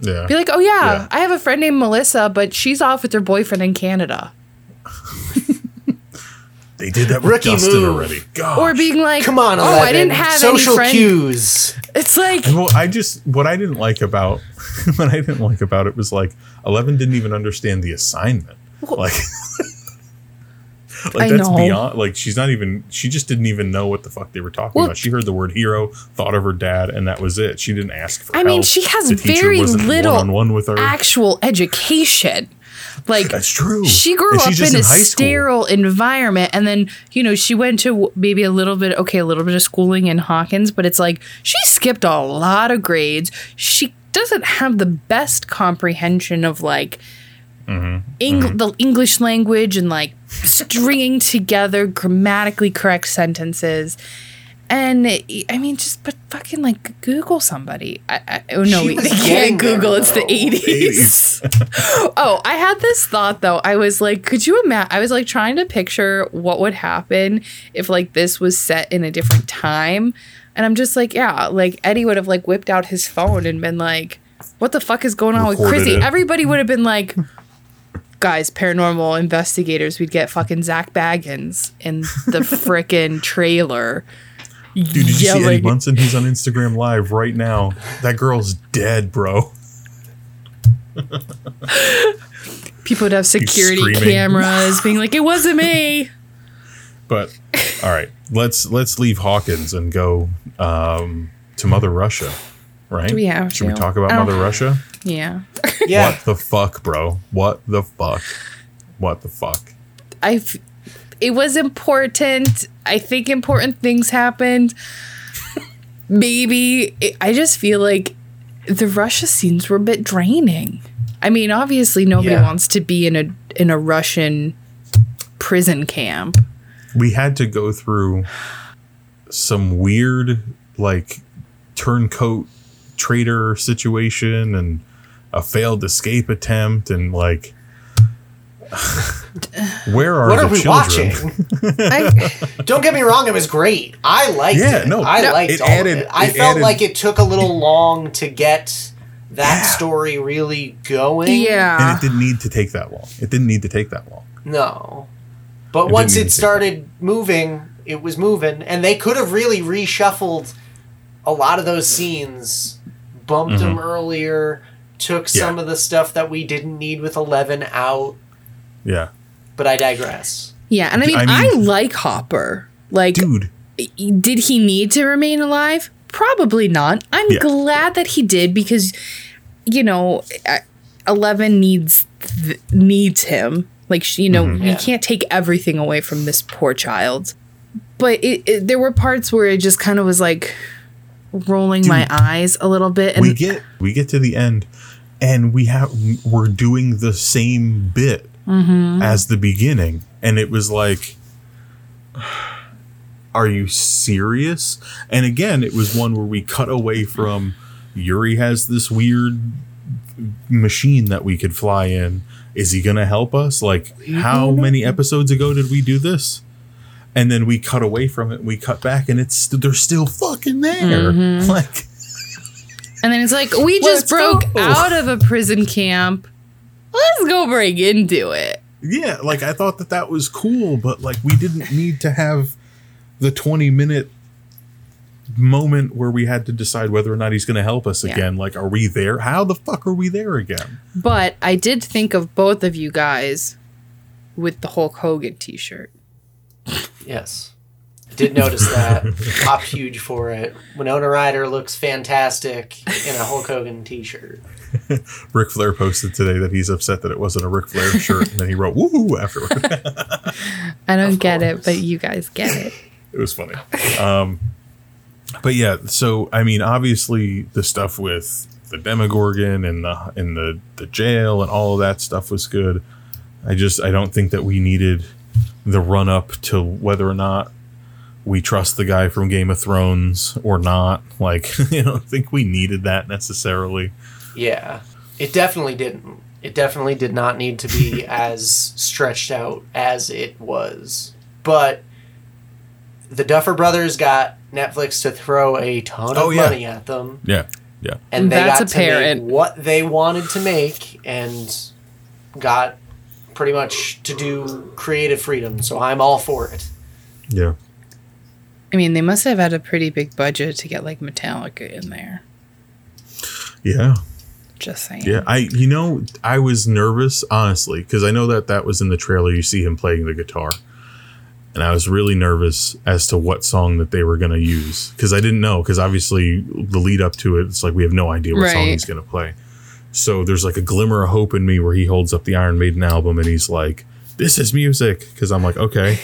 Yeah. be like oh yeah, Yeah. i have a friend named melissa but she's off with her boyfriend in canada They did that with Rookie Dustin move. already. God. or being like, Come on, oh, Eleven. I didn't have social any friends. cues. It's like, Well, I just what I didn't like about what I didn't like about it was like Eleven didn't even understand the assignment. Like, like I that's know. beyond. Like she's not even. She just didn't even know what the fuck they were talking Well- about. She heard the word hero, thought of her dad, and that was it. She didn't ask for. I mean, she has very little one-on-one with her. actual education. Like, That's true. she grew up just in a school. sterile environment, and then you know she went to maybe a little bit, okay, a little bit of schooling in Hawkins, but it's like she skipped a lot of grades. She doesn't have the best comprehension of like Mm-hmm. Eng- the English language and like stringing together grammatically correct sentences. And I mean, just but fucking like Google somebody. I, I oh no, we, they can't Google. there, It's the eighties. oh, I had this thought though. I was like, could you imagine? I was like trying to picture what would happen if like this was set in a different time. And I'm just like, yeah, like Eddie would have like whipped out his phone and been like, what the fuck is going on with Recorded Chrissy? it. Everybody would have been like, guys, paranormal investigators, we'd get fucking Zak Bagans in the frickin' trailer. Dude, did you see Eddie Munson? He's on Instagram Live right now. That girl's dead, bro. People would have security cameras being like, it wasn't me. But all right, let's let's leave Hawkins and go um, to Mother Russia, right? Do we have Should we talk about I don't- Mother Russia? Yeah. Yeah. What the fuck, bro? What the fuck? What the fuck? I f- it was important. I think important things happened. Maybe it, I just feel like the Russia scenes were a bit draining. I mean, obviously nobody Yeah. wants to be in a in a Russian prison camp. we had to go through some weird like turncoat traitor situation and a failed escape attempt and like where are What the are we children? watching? I, Don't get me wrong, it was great. I liked Yeah, it. no, I no, liked it all added- of it. I it felt added- like it took a little long to get that Yeah. story really going. yeah. and it didn't need to take that long. It didn't need to take that long. No. But It once it need to take started moving, it was moving. And they could have really reshuffled a lot of those scenes, bumped mm-hmm. them earlier, took. Yeah. some of the stuff that we didn't need with 11 out. Yeah. But I digress. yeah, and I mean, I I, like Hopper. Like, Dude, did he need to remain alive? Probably not. I'm Yeah. glad that he did because, you know, uh, Eleven needs th- needs him. Like you know, Mm-hmm. you Yeah. can't take everything away from this poor child. But it, it, there were parts where it just kind of was like rolling my eyes a little bit, and we get we get to the end and we have we're doing the same bit Mm-hmm. as the beginning. And it was like are you serious? And again it was one where we cut away from yuri has this weird machine that we could fly in. Is he gonna help us? Like how many episodes ago did we do this and then we cut away from it and we cut back and it's they're still fucking there Mm-hmm. like and then it's like we just broke go. out of a prison camp. Let's go break into it. Yeah, like I thought that that was cool, but like we didn't need to have the 20 minute moment where we had to decide whether or not he's going to help us Yeah. again. Like, are we there? How the fuck are we there again? But I did think of both of you guys with the Hulk Hogan T-shirt. Yes. Did notice that. Popped huge for it. Winona Ryder looks fantastic in a Hulk Hogan t shirt. Ric Flair posted today that he's upset that it wasn't a Ric Flair shirt, and then he wrote "woohoo" afterward. I don't Of get it, but you guys get it. it was funny. Um, but yeah, so I mean, obviously the stuff with the Demogorgon and the in the the jail and all of that stuff was good. I just I don't think that we needed the run up to whether or not we trust the guy from Game of Thrones or not. Like, I don't think we needed that necessarily. Yeah. It definitely didn't. It definitely did not need to be as stretched out as it was. But the Duffer Brothers got Netflix to throw a ton of Oh, yeah. money at them. Yeah, yeah, And they That's got to apparent. make what they wanted to make and got pretty much to do creative freedom. So I'm all for it. yeah. I mean, they must have had a pretty big budget to get like Metallica in there. Yeah. Just saying. Yeah, I you know I was nervous honestly because I know that that was in the trailer. You see him playing the guitar, and I was really nervous as to what song that they were going to use because I didn't know because obviously the lead up to it, it's like we have no idea what song he's going to play. So there's like a glimmer of hope in me where he holds up the Iron Maiden album and he's like, "This is music," because I'm like, okay.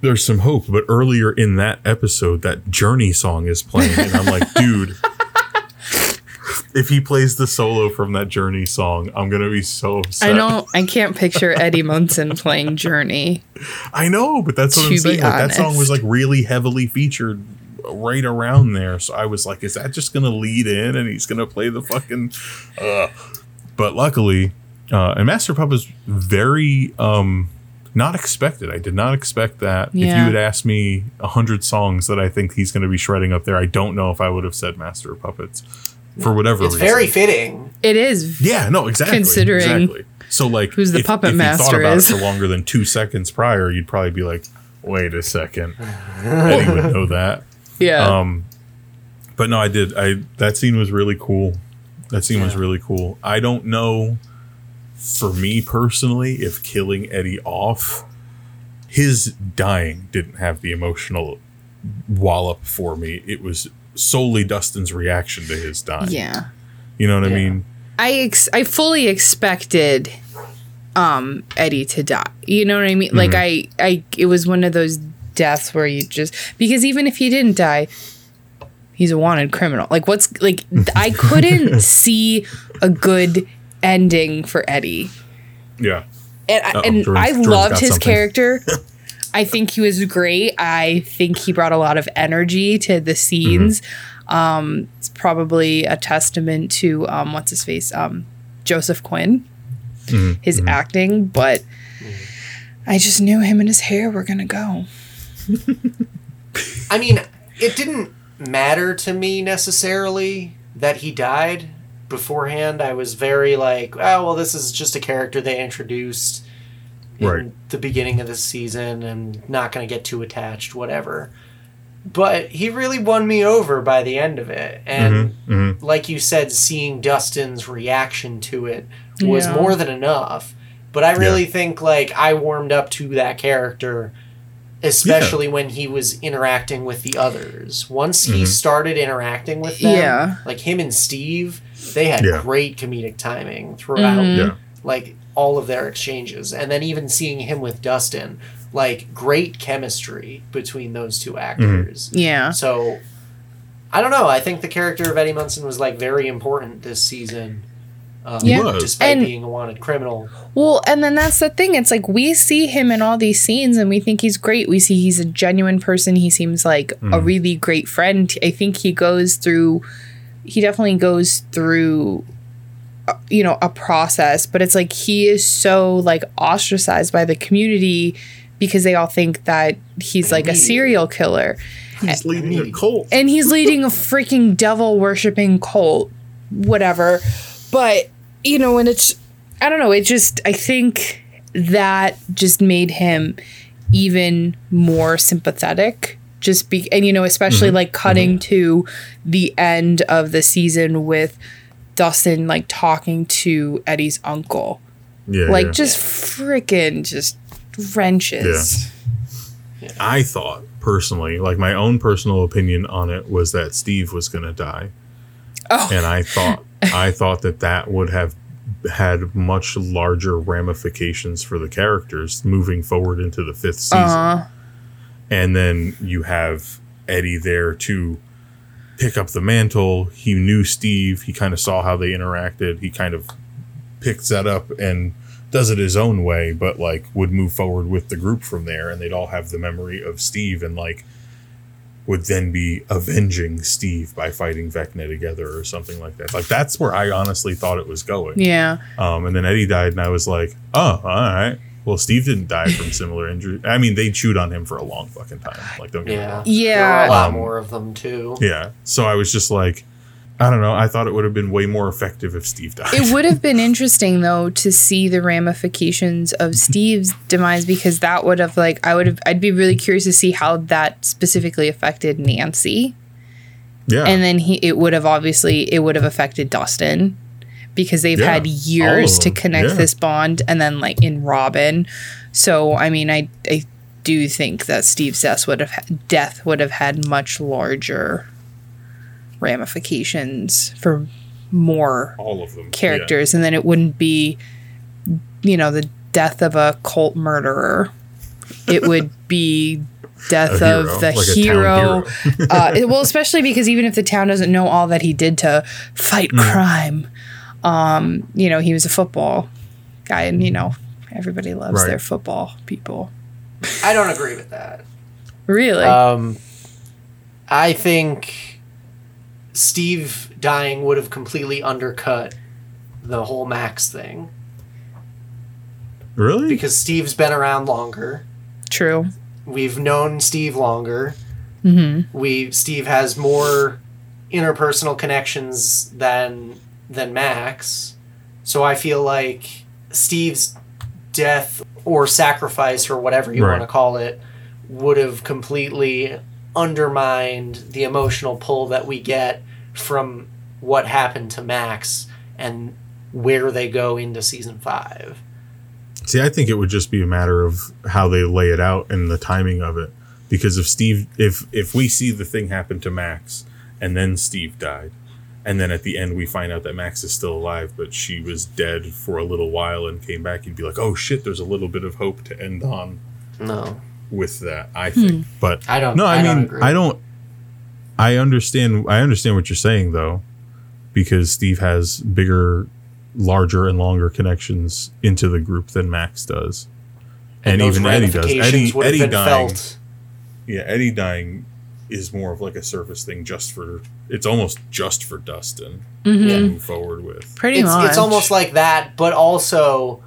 There's some hope, but earlier in that episode, that Journey song is playing, and I'm like, dude, if he plays the solo from that Journey song, I'm gonna be so upset. I don't. I can't picture Eddie Munson playing Journey. I know, but that's what To I'm saying. Like that song was like really heavily featured right around there. So I was like, is that just gonna lead in and he's gonna play the fucking uh but luckily, uh and Master Pup is very um not expected. I did not expect that. If you had asked me a hundred songs that I think he's gonna be shredding up there, I don't know if I would have said Master of Puppets. For whatever It's reason. very fitting. It is. Yeah, no, exactly. Considering exactly. So like who's the if, puppet if you master thought about is. it for longer than two seconds prior, you'd probably be like, wait a second. Eddie would know that. Yeah. Um but no, I did. I that scene was really cool. That scene was really cool. I don't know for me personally if killing Eddie off his dying didn't have the emotional wallop for me. It was solely Dustin's reaction to his dying. yeah. You know what I mean? I ex- I fully expected um Eddie to die. You know what I mean? Mm-hmm. Like I I it was one of those deaths where you just because even if he didn't die he's a wanted criminal. Like what's like I couldn't see a good ending for Eddie. Yeah. And, I and Jordan's- I Jordan's loved his something. character. I think he was great. I think he brought a lot of energy to the scenes. Mm-hmm. Um, it's probably a testament to um, what's his face, um, Joseph Quinn, Mm-hmm. his acting. But I just knew him and his hair were gonna go. I mean, it didn't matter to me necessarily that he died beforehand. I was very like, oh, well, this is just a character they introduced in Right. the beginning of the season and not going to get too attached, whatever. But he really won me over by the end of it. And Mm-hmm. like you said, seeing Dustin's reaction to it was Yeah. more than enough. But I really think like I warmed up to that character, especially when he was interacting with the others. Once he Mhm. started interacting with them, Yeah. like him and Steve, they had Yeah. great comedic timing throughout Mhm. Yeah. like all of their exchanges. And then even seeing him with Dustin, like great chemistry between those two actors. Yeah. So I don't know. I think the character of Eddie Munson was like very important this season. Um, Yeah. Despite And- being a wanted criminal. Well, and then that's the thing. It's like we see him in all these scenes and we think he's great. We see he's a genuine person. He seems like a Mm. really great friend. I think he goes through, he definitely goes through, uh, you know, a process, but it's like he is so like ostracized by the community because they all think that he's like a serial killer. He's leading a cult. and he's leading a freaking devil worshipping cult whatever but you know and it's i don't know it just i think that just made him even more sympathetic just be and you know especially mm-hmm. like cutting mm-hmm. to the end of the season with dustin like talking to eddie's uncle. Yeah. like yeah. just freaking just wrenches. I thought personally, like my own personal opinion on it was that Steve was going to die, oh. And I thought I thought that that would have had much larger ramifications for the characters moving forward into the fifth season. uh, and then you have Eddie there to pick up the mantle. He knew Steve. He kind of saw how they interacted. He kind of picks that up and does it his own way, but like would move forward with the group from there, and they'd all have the memory of Steve and like would then be avenging Steve by fighting Vecna together or something like that. Like that's where I honestly thought it was going. yeah Um, and then Eddie died, and I was like, oh, all right. Well, Steve didn't die from similar injury. I mean, they chewed on him for a long fucking time. Like, don't get me Yeah. wrong. Yeah. There were a lot Um, more of them too. Yeah. So I was just like, I don't know. I thought it would have been way more effective if Steve died. It would have been interesting though to see the ramifications of Steve's demise because that would have like I would have I'd be really curious to see how that specifically affected Nancy. yeah. And then he it would have obviously it would have affected Dustin because they've Yeah, had years to oh, connect yeah. this bond and then like in Robin. So I mean I I do think that Steve's death would have death would have had much larger ramifications for more all of them. characters and then it wouldn't be you know the death of a cult murderer it would be death A of the like hero, hero. uh, it- well especially because even if the town doesn't know all that he did to fight Mm. crime um you know he was a football guy and you know everybody loves Right. their football people I don't agree with that. really Um, I think Steve dying would have completely undercut the whole Max thing Really? because Steve's been around longer. true We've known Steve longer. hmm We Steve has more interpersonal connections than than Max. So I feel like Steve's death or sacrifice or whatever you Right. want to call it would have completely undermined the emotional pull that we get from what happened to Max and where they go into season 5. See, I think it would just be a matter of how they lay it out and the timing of it. Because if Steve, if if we see the thing happen to Max and then Steve died, and then at the end we find out that Max is still alive, but she was dead for a little while and came back, you'd be like, oh shit, there's a little bit of hope to end on No. With that. I hmm. think, but I don't no, I, I don't mean, agree. I don't. I understand. I understand what you're saying though, because Steve has bigger, larger, and longer connections into the group than Max does, and, those even Eddie does. Eddie, Eddie dying. felt. Yeah, Eddie dying is more of like a surface thing, just for it's almost just for Dustin mm-hmm. to move forward with. Pretty It's, much. it's almost like that, but also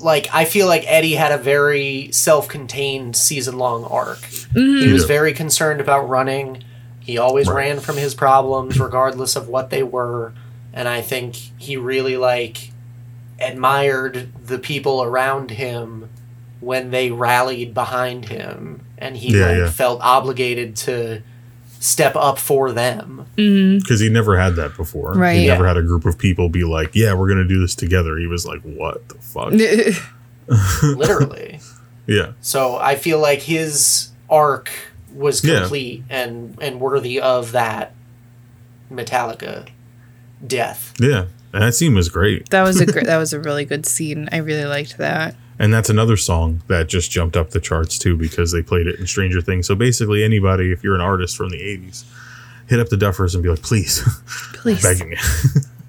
like I feel like Eddie had a very self-contained season-long arc. Mm-hmm. He was Yeah. very concerned about running. He always Right. ran from his problems regardless of what they were, and I think he really like admired the people around him when they rallied behind him and he Yeah, like yeah. felt obligated to step up for them. Mm-hmm. because he never had that before. Right. He never Yeah. had a group of people be like, "Yeah, we're gonna do this together." He was like, "What the fuck?" literally. yeah, So I feel like his arc was Yeah. complete and and worthy of that Metallica death. yeah. And that scene was great, that was a gr- that was a really good scene. I really liked that. And that's another song that just jumped up the charts too because they played it in Stranger Things. So basically, anybody, if you're an artist from the '80s, hit up the Duffers and be like, "Please, Please, begging you."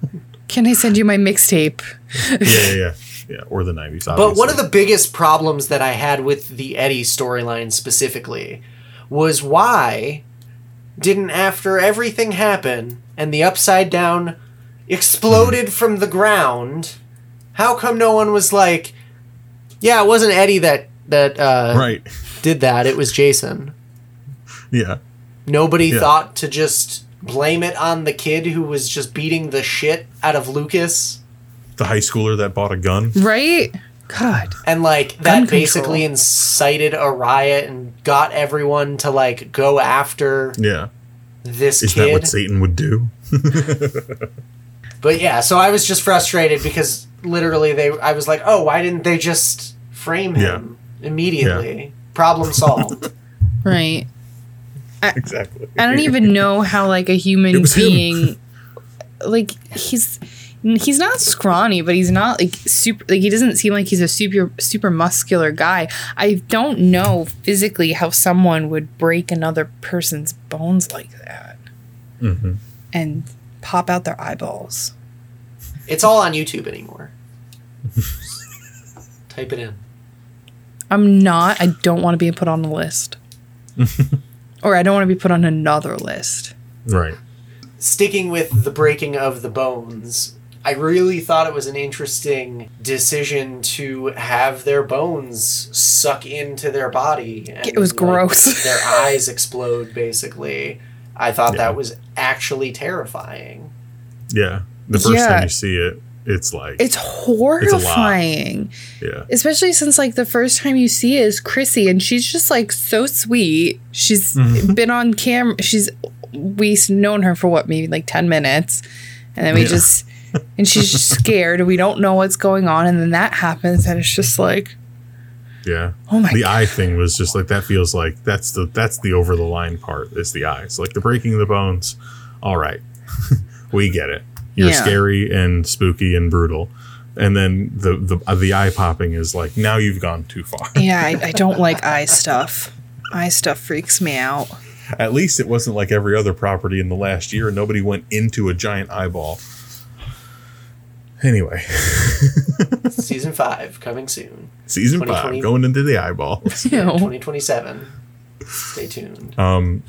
can I send you my mixtape? yeah, yeah, yeah, yeah. Or the '90s. But one of the biggest problems that I had with the Eddie storyline specifically was why didn't after everything happened and the upside down hmm. exploded from the ground, how come no one was like, yeah, it wasn't Eddie that that uh, right. did that, it was Jason. Yeah, Nobody Yeah. thought to just blame it on the kid who was just beating the shit out of Lucas. the high schooler that bought a gun. Right? God. And like Gun that control. basically incited a riot and got everyone to like go after Yeah, this is that what Satan would do? but yeah, so I was just frustrated because literally they I was like, "Oh, why didn't they just frame him immediately?" Problem solved. Right. exactly. I don't even know how like a human It him. being like he's he's not scrawny, but he's not like super like he doesn't seem like he's a super super muscular guy. I don't know physically how someone would break another person's bones like that hmm and pop out their eyeballs. it's all on YouTube anymore. Type it in. I'm not I don't want to be put on a list. or I don't want to be put on another list. Right. sticking with the breaking of the bones, I really thought it was an interesting decision to have their bones suck into their body. And, It was like, gross. their eyes explode, basically. I thought Yeah. that was actually terrifying. Yeah. The first Yeah. time you see it, it's like It's horrifying. yeah. especially since like the first time you see is Chrissy and she's just like so sweet. She's Mhm. been on camera. She's we've known her for what maybe like 10 minutes and then we Yeah. just and she's just scared and we don't know what's going on and then that happens and it's just like Yeah. oh my the god. eye thing was just like that feels like that's the that's the over the line part is the eyes. Like the breaking of the bones. All right. we get it. You're Yeah. scary and spooky and brutal. And then the the uh, the eye popping is like now you've gone too far. Yeah, I, I don't like eye stuff. Eye stuff freaks me out. At least it wasn't like every other property in the last year. Nobody went into a giant eyeball. Anyway, Season 5 coming soon. season five going into the eyeballs. Ew. 2027. Stay tuned. Um,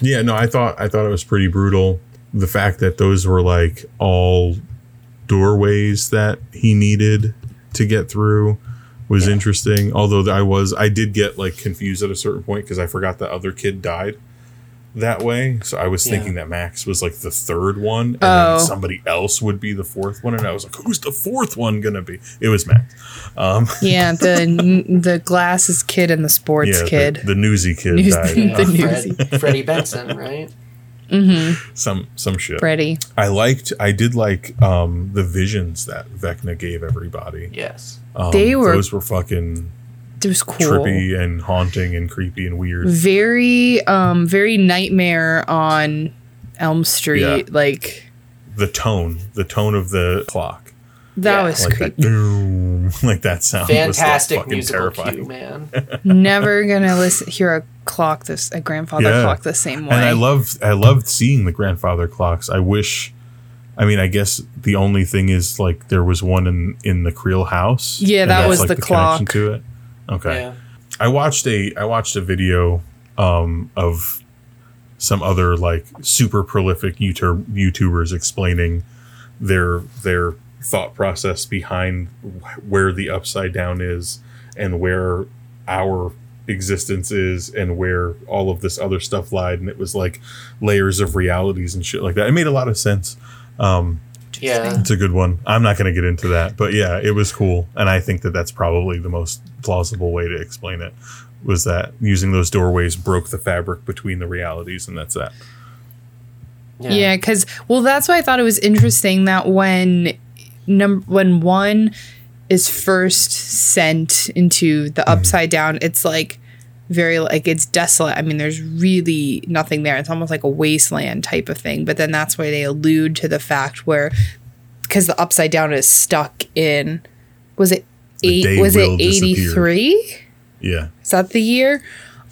yeah, no, I thought I thought it was pretty brutal. The fact that those were like all doorways that he needed to get through was Yeah. interesting. Although I was I did get like confused at a certain point because I forgot the other kid died that way. So I was Yeah. thinking that Max was like the third one, and Oh. then somebody else would be the fourth one, and I was like, "Who's the fourth one gonna be?" It was Max. Um, Yeah, the the glasses kid and the sports yeah, the- kid. the, newsy kid News- died. The Uh, newsy. Fred, Freddie Benson, right? Mm-hmm. some some shit. Freddie. I liked, I did like um, the visions that Vecna gave everybody. Yes. Um, They were- those were fucking It was cool. trippy and haunting and creepy and weird. very um very nightmare on Elm Street Yeah. like The tone, the tone of the clock That Yeah. was like creepy. that boom, like that sound. was, Fantastic fucking musical terrifying. cue, man. Never gonna listen hear a clock this a grandfather Yeah. clock the same way. And I loved I loved seeing the grandfather clocks. I wish I mean, I guess the only thing is like there was one in in the Creel house. Yeah, that was like, the connection clock. to it. Okay. Yeah. I watched a I watched a video um, of some other like super prolific YouTuber, YouTubers explaining their their thought process behind where the upside down is and where our existence is and where all of this other stuff lied and it was like layers of realities and shit like that. It made a lot of sense. Um, Yeah. it's a good one. I'm not going to get into that, but yeah, it was cool, and I think that that's probably the most plausible way to explain it. Was that using those doorways broke the fabric between the realities, and that's that. Yeah, because well, that's why I thought it was interesting that when num when one is first sent into the upside down, it's like very like it's desolate. I mean, there's really nothing there. It's almost like a wasteland type of thing. But then that's why they allude to the fact where because the upside down is stuck in was it eight was it eighty three? Yeah, Is that the year?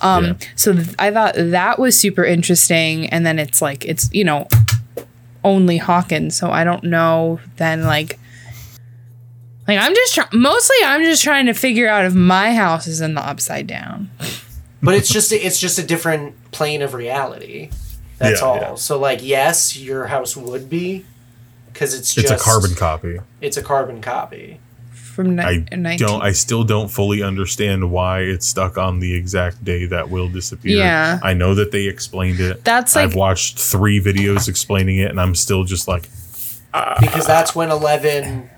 Um, Yeah. so th- I thought that was super interesting. And then it's like, it's, you know, only Hawkins. So I don't know then like, like I'm just trying, mostly I'm just trying to figure out if my house is in the upside down. but it's just a, it's just a different plane of reality. That's Yeah, all. yeah. So like, yes, your house would be because it's it's just a carbon copy. It's a carbon copy. From ni- I 19 don't. I still don't fully understand why it's stuck on the exact day that will disappear. Yeah. I know that they explained it. That's like- I've watched three videos explaining it, and I'm still just like, ah. Because that's when Eleven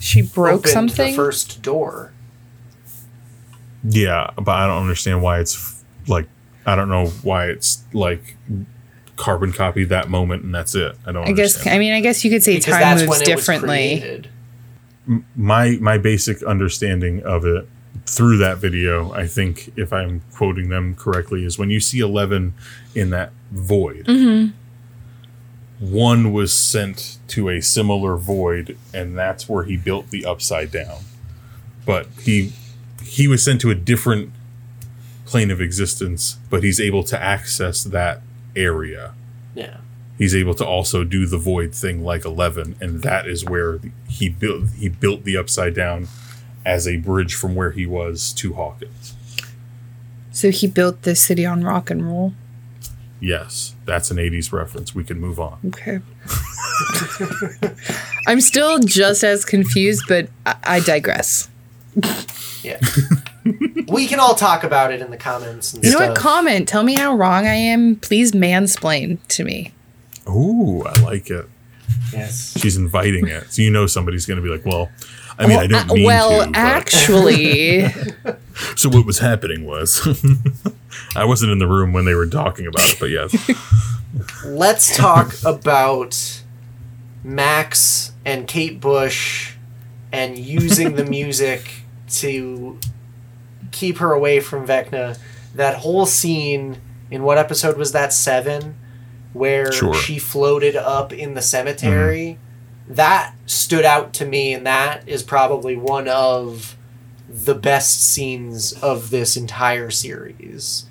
she broke opened something. the first door. Yeah, but I don't understand why it's like I don't know why it's like carbon copy that moment and that's it. I don't. I guess, understand. I mean, I guess you could say Because time moves differently. my my basic understanding of it through that video, I think if I'm quoting them correctly, is when you see Eleven in that void. Mm-hmm. One was sent to a similar void, and that's where he built the upside down. But he he was sent to a different plane of existence, but he's able to access that area. Yeah. He's able to also do the void thing like Eleven, and that is where he built he built the upside down as a bridge from where he was to Hawkins. So he built this city on rock and roll. Yes, that's an '80s reference. We can move on. Okay. I'm still just as confused, but I, I digress. Yeah. we can all talk about it in the comments and You know what? Comment. Tell me how wrong I am. Please mansplain to me. Ooh, I like it. yes. She's inviting it, so you know somebody's going to be like, "Well, I mean, I didn't uh, mean well, to." but- actually, so what was happening was, I wasn't in the room when they were talking about it, but yes, Let's talk about Max and Kate Bush and using the music to keep her away from Vecna. That whole scene in what episode was that? Seven, where Sure. she floated up in the cemetery. Mm-hmm. That stood out to me, and that is probably one of the best scenes of this entire series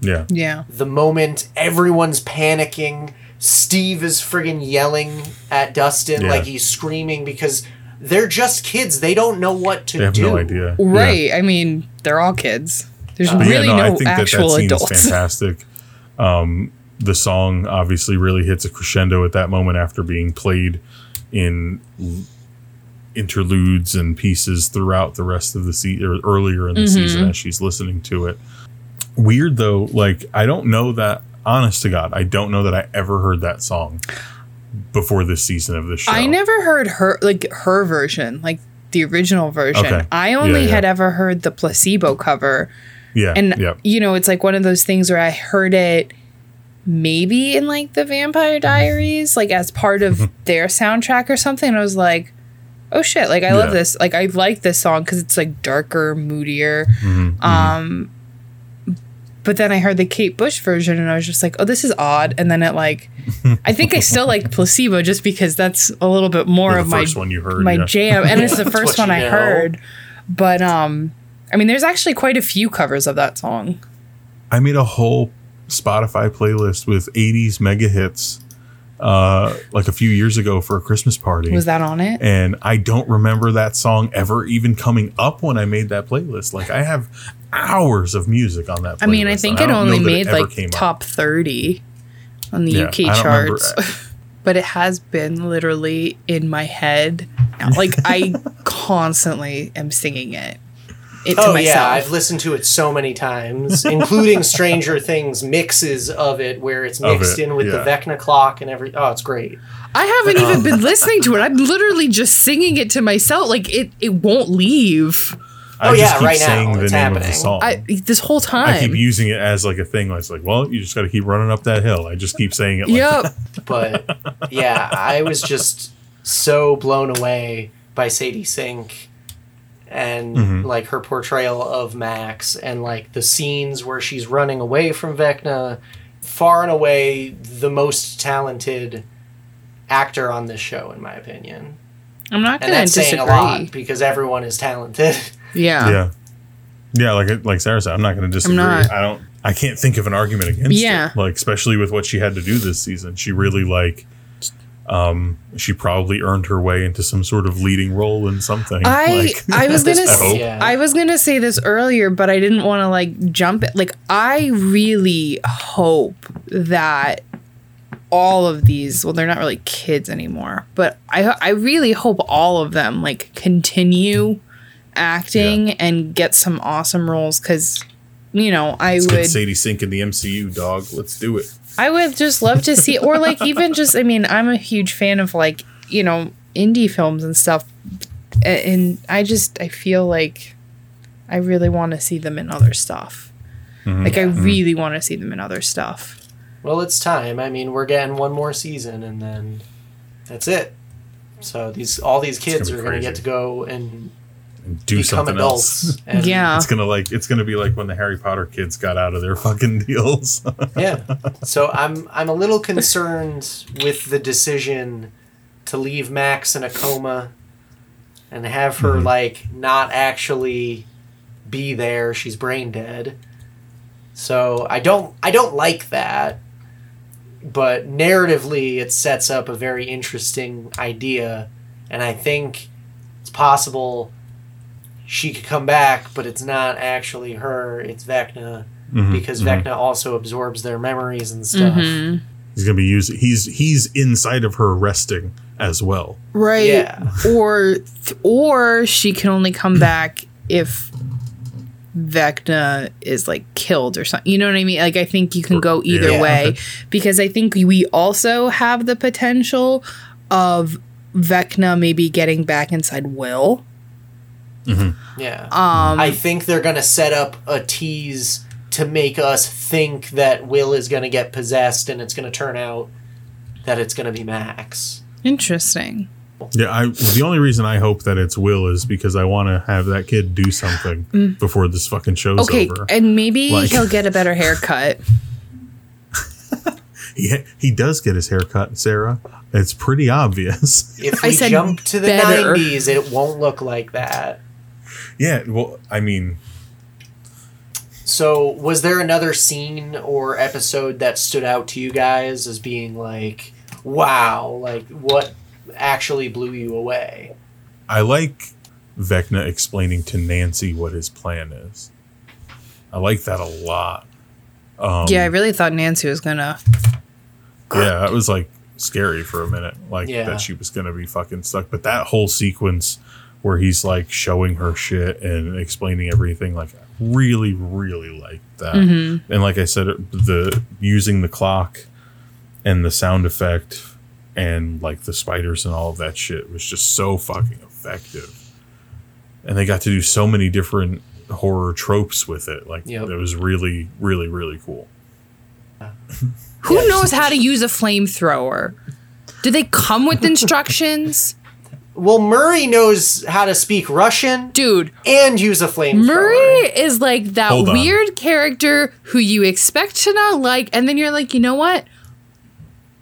yeah, yeah. the moment everyone's panicking, Steve is friggin' yelling at Dustin Yeah. like he's screaming because they're just kids. They don't know what to they have do. no idea. Yeah. Right. I mean, they're all kids. There's Uh, But really no, actual scene adults. is fantastic. Um, the song obviously really hits a crescendo at that moment after being played in l- interludes and pieces throughout the rest of the season or earlier in the mm-hmm. season as she's listening to it. Weird though, like I don't know that. Honest to God, I don't know that I ever heard that song before this season of this show. I never heard her like her version, like the original version. Okay. I only Yeah, yeah. had ever heard the Placebo cover. Yeah, And yeah, you know, it's like one of those things where I heard it maybe in like the Vampire Diaries, like as part of mm-hmm. their soundtrack or something. I was like, oh shit, like I love this. Like I like this song because it's like darker, moodier. Mhm, mhm. Um, but then I heard the Kate Bush version and I was just like, oh, this is odd. And then it like, I think I still like Placebo just because that's a little bit more The of my heard, my yeah. jam, and it's the first one I know. heard. But um, I mean, there's actually quite a few covers of that song. I made a whole Spotify playlist with 80s mega hits uh, like a few years ago for a Christmas party. Was that on it? and I don't remember that song ever even coming up when I made that playlist. Like I have hours of music on that. Playlist, I mean, I think it only made ever like came up. top 30 on the Yeah, UK I don't remember- charts. but it has been literally in my head. Like I constantly am singing it. It to Oh myself. yeah, I've listened to it so many times, including Stranger Things mixes of it where it's mixed it, in with the. Vecna clock and every. Oh, it's great. I haven't even um, been listening to it. I'm literally just singing it to myself. Like it it won't leave. I Oh, just yeah, keep right now, the it's name of happening. the song. I this whole time. I keep using it as like a thing. It's like, well, you just got to keep running up that hill. I just keep saying it. Like Yep. But yeah, I was just so blown away by Sadie Sink and Mhm. like her portrayal of Max and like the scenes where she's running away from Vecna. Far and away the most talented actor on this show, in my opinion. I'm not gonna that's saying disagree. a lot because everyone is talented. Yeah. yeah, yeah. Like like Sarah said, I'm not going to disagree. not. I don't. I can't think of an argument against Yeah. it. Like especially with what she had to do this season, she really like. Um, she probably earned her way into some sort of leading role in something. I like, I was gonna point, s- yeah. I was gonna say this earlier, but I didn't want to like jump it. Like I really hope that all of these well they're not really kids anymore but i i really hope all of them like continue acting and get some awesome roles because you know i Let's would get Sadie Sink in the MCU, dog. Let's do it. I would just love to see, or like even just, I mean, I'm a huge fan of like, you know, indie films and stuff. And I just, I feel like I really want to see them in other stuff. Mhm. Like, I really want to see them in other stuff. Well, it's time. I mean, we're getting one more season, and then that's it. So these all these kids gonna are going to get to go and And do become something adults. else. And, Yeah. It's gonna like it's gonna be like when the Harry Potter kids got out of their fucking deals. yeah. So I'm I'm a little concerned with the decision to leave Max in a coma and have her Mhm. like not actually be there. She's brain dead. So I don't I don't like that. But narratively it sets up a very interesting idea and I think it's possible she could come back, but it's not actually her, it's Vecna Mhm, because mhm. Vecna also absorbs their memories and stuff. Mhm. he's gonna be using he's he's inside of her resting as well. Right. Yeah. Or, or she can only come back if Vecna is like killed or something. You know what I mean? Like, I think you can go either Yeah. way because I think we also have the potential of Vecna maybe getting back inside Will. Yeah. Um, I think they're going to set up a tease to make us think that Will is going to get possessed and it's going to turn out that it's going to be Max. interesting. Yeah, I the only reason I hope that it's Will is because I want to have that kid do something before this fucking show's Mm. Okay, over. and maybe Like- he'll get a better haircut. He he does get his hair cut, Sarah. It's pretty obvious. If I we said jump to the better. 90s, it won't look like that. Yeah, well, I mean, So, was there another scene or episode that stood out to you guys as being like, wow, like what actually blew you away? I like Vecna explaining to Nancy what his plan is. I like that a lot. Um, yeah, I really thought Nancy was gonna. yeah, that was like scary for a minute, like Yeah. that she was gonna be fucking stuck. But that whole sequence where he's like showing her shit and explaining everything, like I really, really like that. Mm-hmm. And like I said, the using the clock and the sound effect and like the spiders and all of that shit was just so fucking effective. And they got to do so many different horror tropes with it. Like Yep. it was really, really, really cool. Who knows how to use a flamethrower? Do they come with instructions? Well, Murray knows how to speak Russian Dude, and use a flamethrower. Murray is like that Hold on. weird character who you expect to not like, and then you're like, you know what?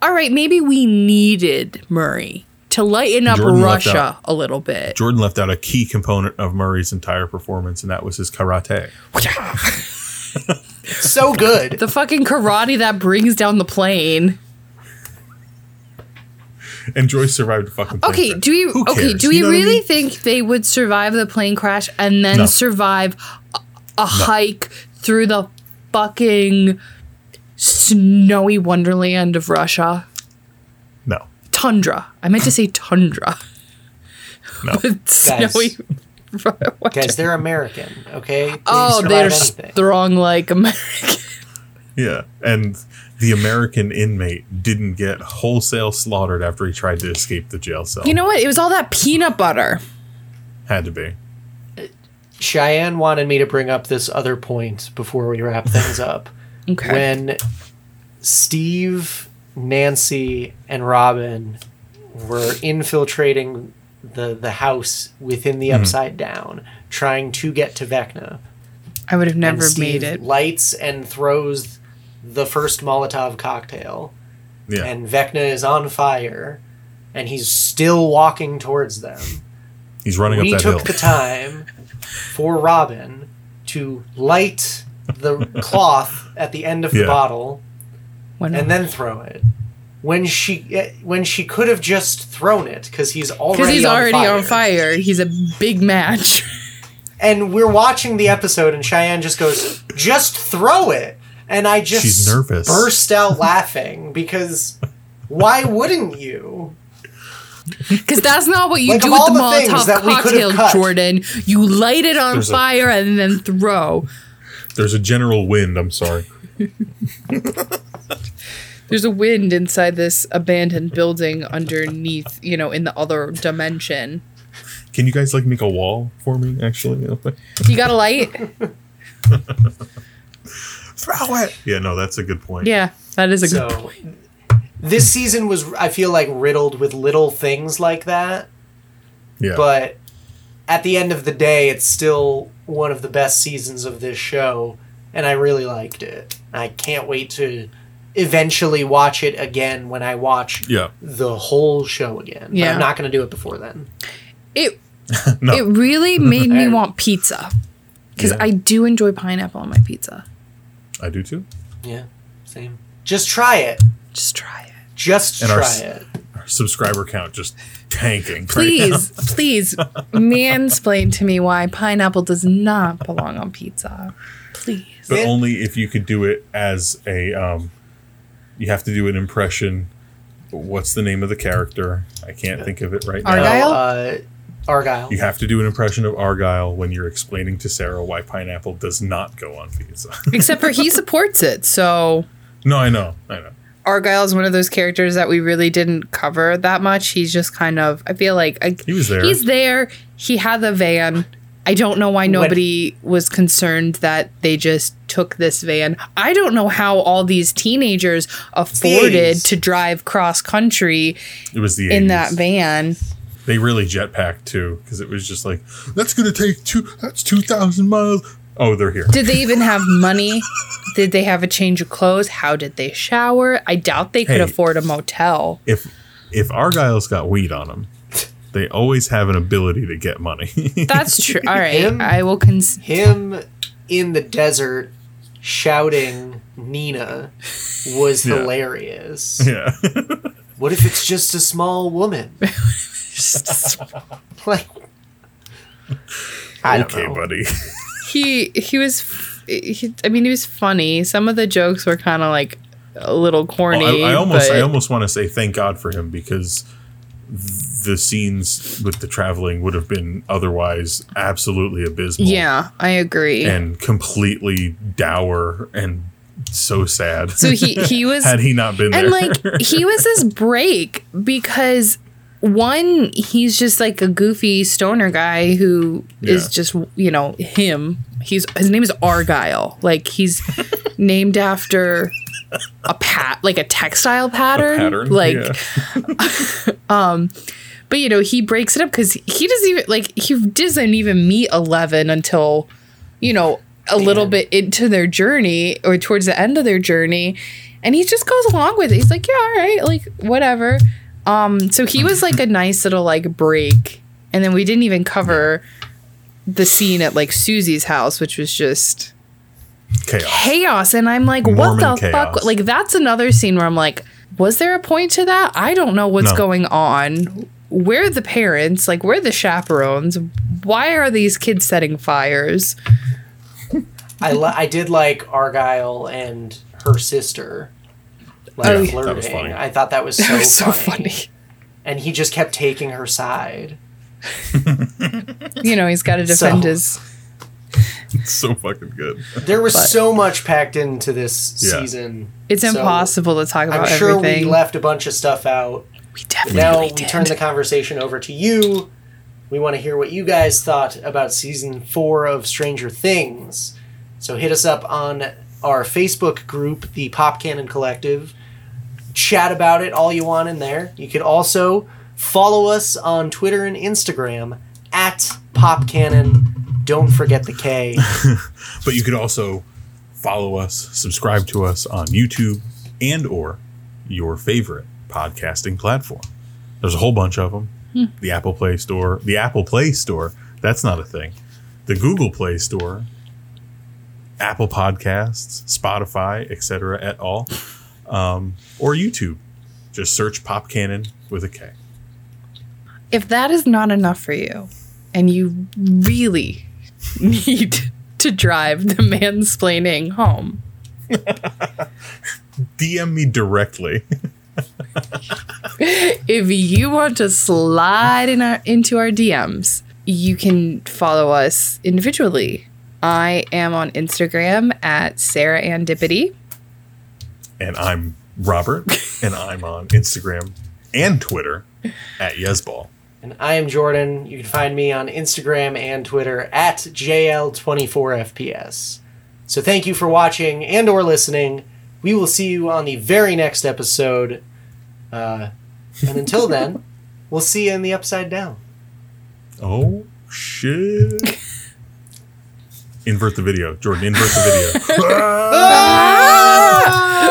All right, maybe we needed Murray to lighten up Jordan Russia out- a little bit. Jordan left out a key component of Murray's entire performance, and that was his karate. So good. The fucking karate that brings down the plane. And Joyce survived a fucking plane Okay, crash. do we Who okay, cares? do we You know what I really mean? think they would survive the plane crash and then No. survive a, a hike through the fucking snowy wonderland of Russia? No. Tundra. I meant to say tundra. No. But snowy Guys, they're American, okay? They Oh, they're anything. strong like American. Yeah. And the American inmate didn't get wholesale slaughtered after he tried to escape the jail cell. You know what? It was all that peanut butter. Had to be. Cheyenne wanted me to bring up this other point before we wrap things up. Okay. When Steve, Nancy, and Robin were infiltrating the, the house within the hmm. Upside Down, trying to get to Vecna. I would have never Steve made it. Lights and throws the first Molotov cocktail, Yeah. and Vecna is on fire, and he's still walking towards them. He's running we up that took the time for Robin to light the cloth at the end of the bottle When and then throw it. When she eh, when she could have just thrown it because he's already because he's on already fire. on fire. He's a big match. And we're watching the episode, and Cheyenne just goes, "Just throw it," and I just She's nervous. burst out laughing because why wouldn't you? Because that's not what you Like, do with all the the things Molotov that we could have cocktail, cut. Jordan. You light it on There's a- fire and then throw. There's a general wind. I'm sorry. There's a wind inside this abandoned building underneath, you know, in the other dimension. Can you guys like make a wall for me? Actually, You got a light? Throw it. Yeah, no, that's a good point. Yeah, that is a good So this season was, I feel like, riddled with little things like that. Yeah. but at the end of the day, it's still one of the best seasons of this show, and I really liked it. I can't wait to eventually watch it again when I watch yeah. the whole show again. But Yeah. I'm not going to do it before then. It No. it really made me want pizza. Because Yeah. I do enjoy pineapple on my pizza. I do too. Yeah, same. Just try it. Just try it. Just And our try s- it. Our subscriber count just tanking. right now. Please, please mansplain to me why pineapple does not belong on pizza. Please. but Yeah. only if you could do it as a. Um, you have to do an impression. What's the name of the character? I can't think of it right now. Argyle? Uh, Argyle. You have to do an impression of Argyle when you're explaining to Sarah why pineapple does not go on pizza. Except for he supports it, so no, I know, I know. Argyle is one of those characters that we really didn't cover that much. He's just kind of I feel like I, He was there. He's there. He had the van. I don't know why nobody was concerned that they just took this van. I don't know how all these teenagers afforded 80s. to drive cross country It was the in 80s. that van. They really jetpacked too, because it was just like that's gonna take two. That's two thousand miles. Oh, they're here. Did they even have money? Did they have a change of clothes? How did they shower? I doubt they could Hey. afford a motel. If if Argyle's got weed on them, they always have an ability to get money. That's true. All right, Him? I will. Cons- Him in the desert shouting Nina was Yeah. hilarious. yeah. What if it's just a small woman? like, I don't okay, know. buddy. he he was. He, I mean, he was funny. Some of the jokes were kind of like a little corny. Oh, I, I almost but I almost want to say thank God for him because the scenes with the traveling would have been otherwise absolutely abysmal. yeah, I agree. And completely dour and so sad. so he he was had he not been there. and there. like he was this break because one he's just like a goofy stoner guy who is Yeah. just you know him he's his name is argyle like he's named after a pat like a textile pattern, pattern. like yeah. Um, but you know, he breaks it up because he doesn't even like he doesn't even meet Eleven until, you know, a little bit into their journey or towards the end of their journey, and he just goes along with it. He's like, yeah, all right, like whatever. Um, so he was like a nice little like break, and then we didn't even cover the scene at like Suzie's house, which was just Chaos. chaos. And i'm like what Mormon the fuck? Like that's another scene where i'm like was there a point to that? I don't know what's No. going on. Where are the parents? Like where are the chaperones? Why are these kids setting fires? I li- I did like Argyle and her sister like Oh, yeah. flirting. That was funny. I thought that was so, that was so funny. funny And he just kept taking her side. you know he's got to defend So- his It's so fucking good. There was But- so much packed into this Yeah. season. it's So, impossible to talk about I'm sure everything we left a bunch of stuff out. we But definitely now we did turn the conversation over to you. We want to hear what you guys thought about season four of Stranger Things. So hit us up on our Facebook group, the Pop Cannon Collective. Chat about it all you want in there. You could also follow us on Twitter and Instagram at Pop Cannon. Don't forget the K. But you could also follow us, subscribe to us on YouTube and or your favorite podcasting platform. There's a whole bunch of them. Hmm. The Apple Play Store, the Apple Play Store, that's not a thing. The Google Play Store, Apple Podcasts, Spotify, etc. et al. Um, or YouTube. Just search Pop Cannon with a K. if that is not enough for you and you really need to drive the mansplaining home DM me directly. if you want to slide in our, into our DMs, you can follow us individually. I am on Instagram at Sarah Ann Dippity. And I'm Robert, and I'm on Instagram and Twitter at Yesball. And I am Jordan. You can find me on Instagram and Twitter at JL24FPS. So thank you for watching and or listening. We will see you on the very next episode. Uh, and until then, we'll see you in the Upside Down. Oh shit! invert the video, Jordan. Invert the video. Ah!